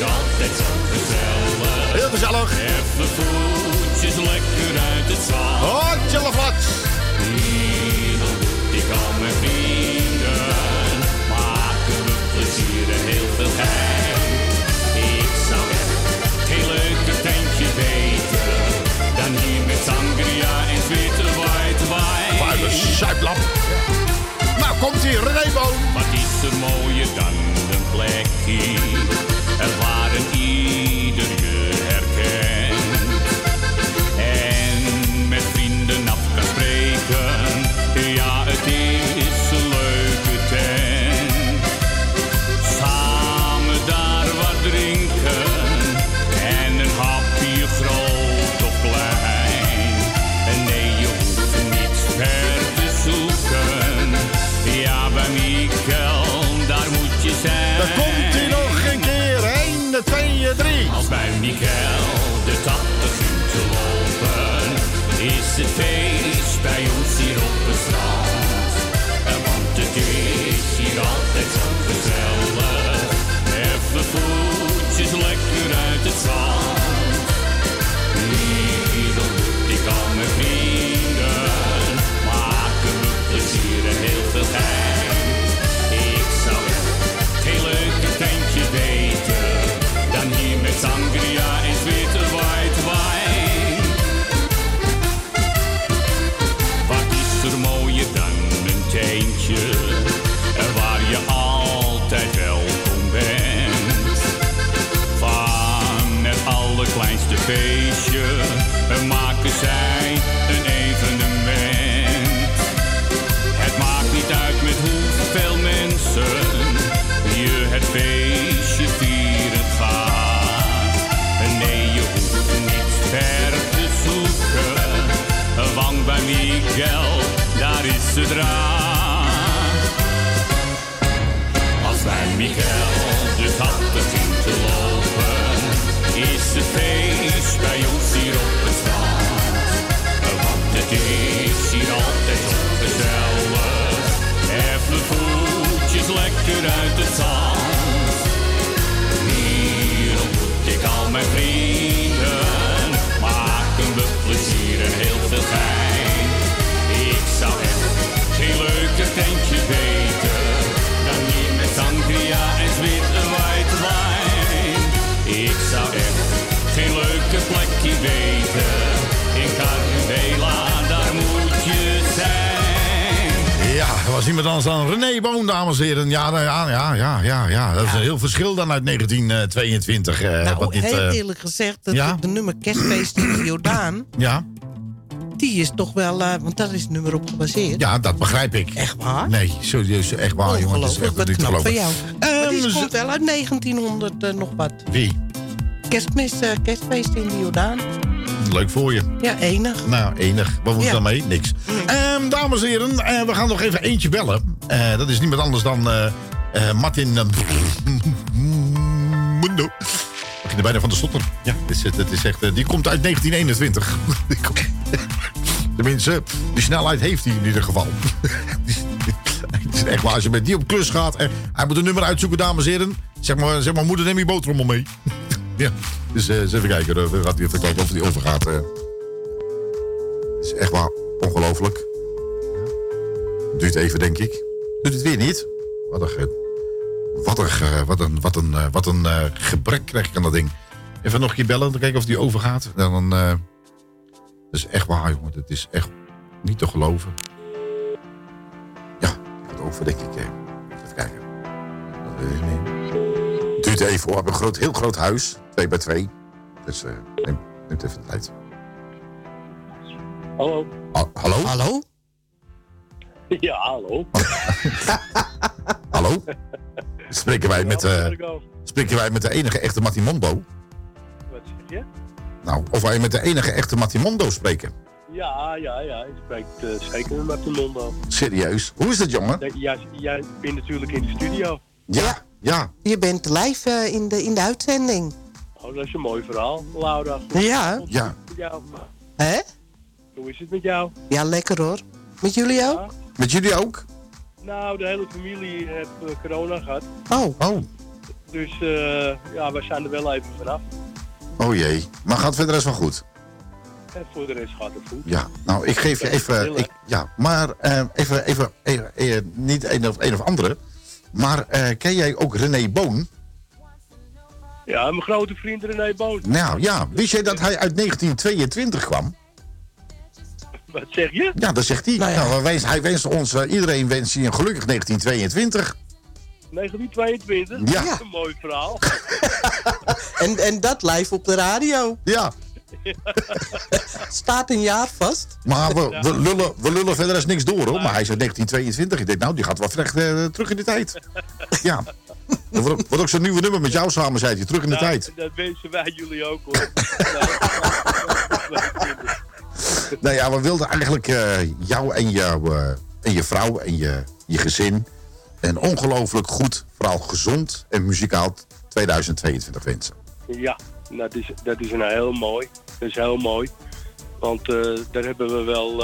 Hier altijd zo gezellig. Heel gezellig. Even voetjes lekker uit het zand. Hotje. Hier ontmoet ik al mijn vrienden. Maken we plezier en heel veel gein. Ik zou echt geen leuker tentje weten. Dan hier met sangria en witte white wine. Vuile zuiplap. Nou, komt hier, René Boom. Wat is er mooier dan een plekje het feest bij ons hier op strand. En Want het is hier altijd zo gezellig. Even voetjes lekker uit het zand. Ja, nou ja, ja, ja, ja, ja. Dat is een heel verschil dan uit 1922. eh, Nou, wat dit, heel eh, eerlijk gezegd, dat ja? de nummer Kerstfeest in de Jordaan... ja, die is toch wel... eh, want daar is het nummer op gebaseerd. ja, dat begrijp ik. Echt waar? Nee, serieus, echt waar, jongen. Dat is echt wat niet knap van jou. maar die Ehm, komt wel uit 1900 eh, nog wat. Wie? Kerstmis, kerstfeest in de Jordaan. Leuk voor je. Ja, enig. Nou, enig. Wat moet Ja. je dan mee? Niks. Ehm, dames en heren, we gaan nog even eentje bellen. Eh, dat is niemand anders dan eh, eh, Martin Mundo. Ik begin er bijna van de stotter. Ja, het is, het is echt, die komt uit 1921. Die komt- Tenminste, die snelheid heeft hij in ieder geval. Het is echt waar, als je met die op klus gaat... En hij moet een nummer uitzoeken, dames en heren. Zeg maar, zeg maar moeder, neem je boterham mee. ja, dus eens even kijken. eh, gaat hij even kijken of die overgaat. Het is echt waar ongelooflijk. Duurt even, denk ik. Doet het weer niet? Wat een, ge- wat een, ge- wat een, wat een, eh, wat een eh, gebrek krijg ik aan dat ding. Even nog een keer bellen, dan kijken of die overgaat. Dan, eh dat is echt waar, jongen. Dat is echt niet te geloven. Ja, het gaat over, denk ik. eh. Even kijken. Dat weet ik niet. Het duurt even hoor. We hebben een groot, heel groot huis. Twee bij twee. Dus eh neem, neemt even de tijd. Hallo. Ah, hallo? Hallo? Ja, hallo. Hallo? Spreken wij met, eh, spreken wij met de enige echte Matimondo? Wat zeg je? Nou, of wij met de enige echte Matimondo spreken. Ja, ja, ja. Je spreekt eh, zeker met de Mondo. Serieus? Hoe is het, jongen? Nee, Jij, jij bent natuurlijk in de studio. Ja, ja. Je bent live eh, in, de, in de uitzending. Oh, dat is een mooi verhaal, Laura. Ja. Ja. Hè? Hoe is het met jou? Ja, lekker hoor. Met jullie ook? Met jullie ook? Nou, de hele familie heeft eh, corona gehad. Oh. Oh. Dus eh, ja, wij zijn er wel even vanaf. Oh jee. Maar gaat verder eens wel goed? En voor de rest gaat het goed. Ja. Nou, ik geef je even... Ik, ja, maar eh, even, even, even, niet een of, een of andere. Maar eh, ken jij ook René Boon? Ja, mijn grote vriend René Boot. Nou ja, wist jij dat hij uit 1922 kwam? Wat zeg je? Ja, dat zegt hij. Nou, hij wens- hij wenst ons, eh, iedereen wenst hij een gelukkig 1922. 1922? Ja. Een mooi verhaal. En, en dat live op de radio. Ja. Staat een jaar vast. Maar we, we, lullen, we lullen verder eens niks door hoor. Maar hij is uit 1922. Ik denk, nou, die gaat wel recht eh, terug in de tijd. Ja. Er wordt, ook- wordt ook zo'n nieuwe nummer met jou samen, zei hij. Terug in de Nou, tijd. Dat wensen wij jullie ook hoor. Nou ja, we wilden eigenlijk eh, jou en, jou, eh, en je vrouw en je, je gezin een ongelooflijk goed, vooral gezond en muzikaal 2022 wensen. Ja, dat is, dat is een heel mooi. Dat is heel mooi. Want eh, daar hebben we wel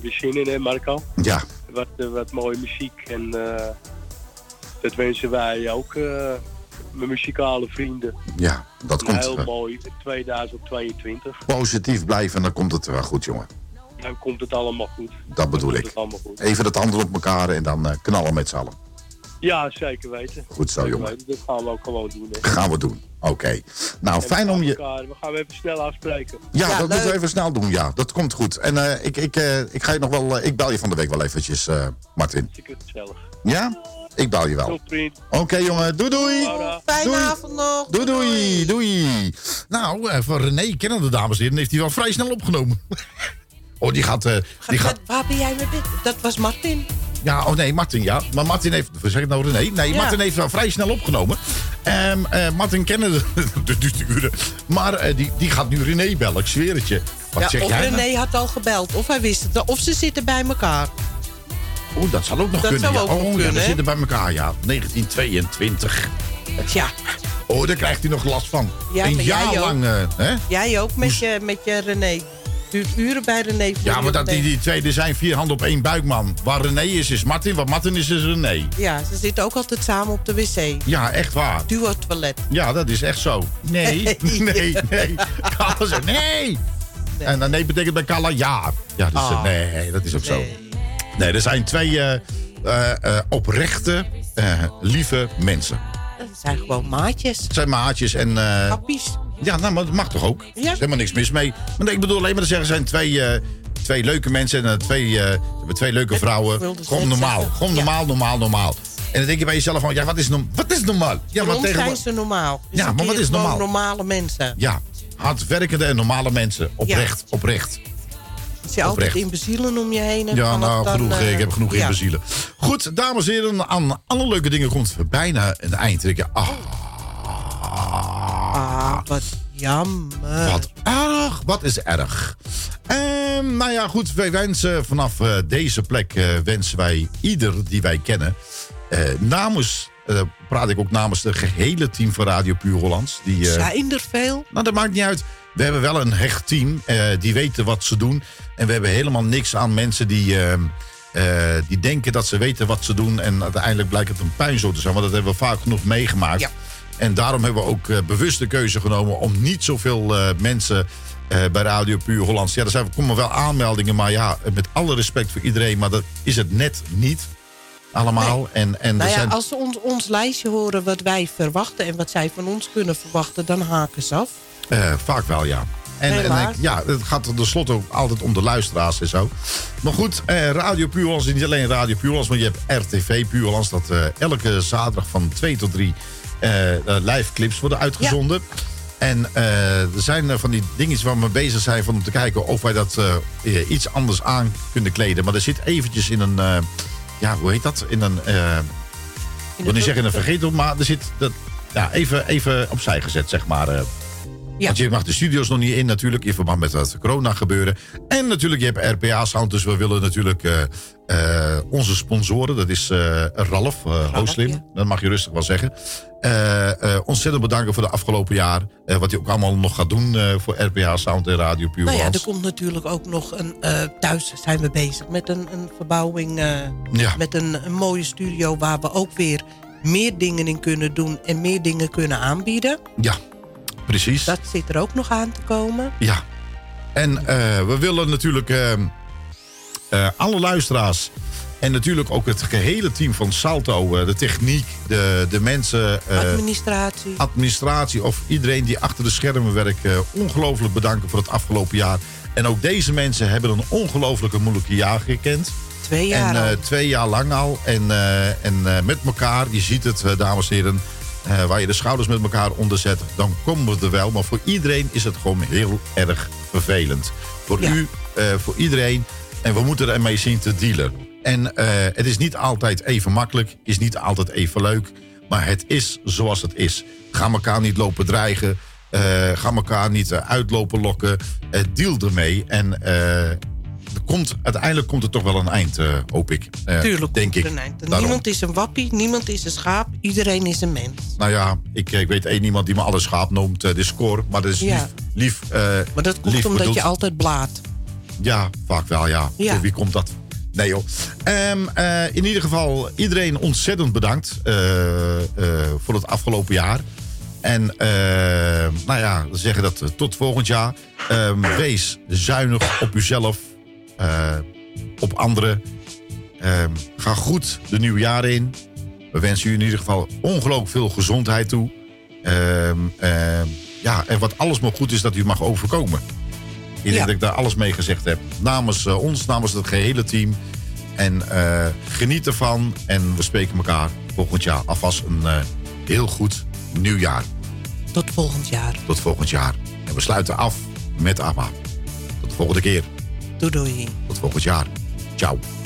weer zin in, hè Marco? Ja. Wat, wat mooie muziek. En dat wensen wij ook, mijn muzikale vrienden. Ja, dat komt heel mooi 2022. positief blijven en dan komt het wel goed, jongen. Dan komt het allemaal goed. Dat bedoel ik. het allemaal goed. Even dat handen op elkaar en dan eh, knallen met z'n allen. Ja, zeker weten. Goed zo, Zeker jongen. weten. Dat gaan we ook gewoon doen. Hè. Gaan we doen. Oké. Nou, En fijn om je... elkaar- we gaan even snel afspreken. Ja, dat moeten we even snel doen. Ja, dat komt goed. En eh, ik, ik, eh, ik ga je nog wel... eh, ik bel je van de week wel eventjes, eh, Martin. Hartstikke gezellig. Ja? Ik bel je wel. Oké, jongen. Doei, doei. Fijne Doei. avond nog. Doei, doei, doei. Nou, eh, van René kennen de dames en heren heeft hij wel vrij snel opgenomen. oh, die gaat... eh, die gaat Waar ben jij mee bezig? Dat was Martin. ja, oh nee, Martin, ja. Maar Martin heeft... Zeg ik nou René? Nee, Ja. Martin heeft wel vrij snel opgenomen. Ehm, eh, Martin kennen de, de, de sturen. Maar eh, die, die gaat nu René bellen, ik zweer het je. Wat ja, zeg of jij nou? René had al gebeld. Of hij wist het. Of ze zitten bij elkaar. Oeh, dat zal ook nog Dat kunnen. zou ja. ook oh, ja, kunnen, we zitten bij elkaar, ja. 1922. Ja. Oh, daar krijgt hij nog last van. Ja, een jaar lang, eh, hè? Jij ook met je, met je René. duurt uren bij René. Ja, maar dat die, die tweede zijn vier handen op één buik, man. Waar René is, is Martin. Waar Martin is, is René. Ja, ze zitten ook altijd samen op de wc. Ja, echt waar. Duo toilet. Ja, dat is echt zo. Nee, nee, nee. Carla zegt nee. En dan nee betekent bij Carla ja. Ja, dus, Ah. nee, dat is ook zo. Nee, er zijn twee eh, eh, eh, oprechte, lieve mensen. Dat zijn gewoon maatjes. Het zijn maatjes en... Kappies. ja, nou, maar dat mag toch ook? Er is helemaal niks mis mee. Maar nee, ik bedoel alleen maar te zeggen, er zijn twee, twee leuke mensen en twee, hebben twee leuke vrouwen. Gewoon net normaal. Gewoon normaal, normaal, normaal. En dan denk je bij jezelf van, ja, wat is, norm- wat is normaal? Ja, maar ons zijn ze normaal. Dus Ja, maar wat is normaal? normale mensen. Ja, hardwerkende en normale mensen. Oprecht, oprecht. Als je altijd imbezielen om je heen hebt. Ja, nou, dan, genoeg. eh, ik heb genoeg ja. imbezielen. Goed, dames en heren, aan alle leuke dingen komt bijna een eind. Ik ah, Ah, wat jammer. Wat erg, wat is erg. Ehm, nou ja, goed, wij wensen vanaf eh, deze plek eh, wensen wij ieder die wij kennen. eh, namens, eh, praat ik ook namens het gehele team van Radio Puur Hollands. Die, eh, Zijn er veel? nou, dat maakt niet uit. We hebben wel een hecht team. eh, die weten wat ze doen. En we hebben helemaal niks aan mensen die, ehm, eh, die denken dat ze weten wat ze doen. En uiteindelijk blijkt het een puinzooi te zijn. Want dat hebben we vaak genoeg meegemaakt. En daarom hebben we ook eh, bewust de keuze genomen om niet zoveel eh, mensen eh, bij Radio Puur Hollands. Ja, er zijn, komen wel aanmeldingen. Maar ja, met alle respect voor iedereen. Maar dat is het net niet. Allemaal. En, en Nou ja, zijn, als ze ons, ons lijstje horen wat wij verwachten... en wat zij van ons kunnen verwachten, dan haken ze af. Eh, vaak wel, ja. En, en ik- ja, het gaat tenslotte ook altijd om de luisteraars en zo. Maar goed, eh, Radio Puurlands is niet alleen Radio Puurlands... maar je hebt RTV Puurlands... dat eh, elke zaterdag van 2 tot 3 eh, eh, live clips worden uitgezonden. En eh, er zijn van die dingetjes waar we mee bezig zijn... Van om te kijken of wij dat iets anders aan kunnen kleden. Maar er zit eventjes in een... ja, hoe heet dat? In een... ik wil niet zeggen een vergetel, maar er zit... Dat, ja, even, even opzij gezet, zeg maar... Want je mag de studio's nog niet in natuurlijk in verband met het corona gebeuren. En natuurlijk, je hebt RPA Sound. Dus we willen natuurlijk eh, eh, onze sponsoren. Dat is eh, Ralf, uh, Hooslim. Dat mag je rustig wel zeggen. Ontzettend bedanken voor de afgelopen jaar. wat hij ook allemaal nog gaat doen voor RPA Sound en Radio Puur Nou ja, er komt natuurlijk ook nog een... thuis zijn we bezig met een, een verbouwing... Ja. met een, een mooie studio waar we ook weer meer dingen in kunnen doen... en meer dingen kunnen aanbieden. Ja, precies. Dat zit er ook nog aan te komen. Ja. En eh, we willen natuurlijk eh, eh, alle luisteraars. En natuurlijk ook het gehele team van Salto. de techniek, de, de mensen. Administratie. administratie of iedereen die achter de schermen werkt. ongelooflijk bedanken voor het afgelopen jaar. En ook deze mensen hebben een ongelooflijke moeilijke jaar gekend. Twee jaar En twee jaar lang al. En, en met elkaar, je ziet het, dames en heren. Eh, waar je de schouders met elkaar onder zet, dan komen we er wel. Maar voor iedereen is het gewoon heel erg vervelend. Voor u, eh, voor iedereen. En we moeten ermee zien te dealen. En eh, het is niet altijd even makkelijk, is niet altijd even leuk. Maar het is zoals het is. Ga elkaar niet lopen dreigen. ga elkaar niet uitlopen lokken. deal ermee. En komt, uiteindelijk komt er toch wel een eind, eh, hoop ik. Eh, Tuurlijk denk ik. een eind. Niemand is een wappie, niemand is een schaap. Iedereen is een mens. Nou ja, ik, ik weet één iemand die me alle schaap noemt, eh, de score. Maar dat is Ja. lief, lief, eh, Maar dat komt lief omdat bedoeld. je altijd blaadt. Ja, vaak wel, ja. Ja. Voor wie komt dat? Nee joh. Ehm, eh, in ieder geval, iedereen ontzettend bedankt eh, eh, voor het afgelopen jaar. En eh, nou ja, we zeggen dat eh, tot volgend jaar. Ehm, wees zuinig op uzelf, eh, op anderen. Ehm, ga goed de nieuwe jaren in. We wensen u in ieder geval ongelooflijk veel gezondheid toe. Ehm, ehm, ja, en wat alles maar goed is dat u mag overkomen. Ik denk Ja. dat ik daar alles mee gezegd heb. Namens eh, ons, namens het gehele team. En eh, geniet ervan. En we spreken elkaar volgend jaar alvast een heel goed nieuwjaar. Tot volgend jaar. Tot volgend jaar. En we sluiten af met ABBA. Tot de volgende keer. Doei doei. Tot volgend jaar. Ciao.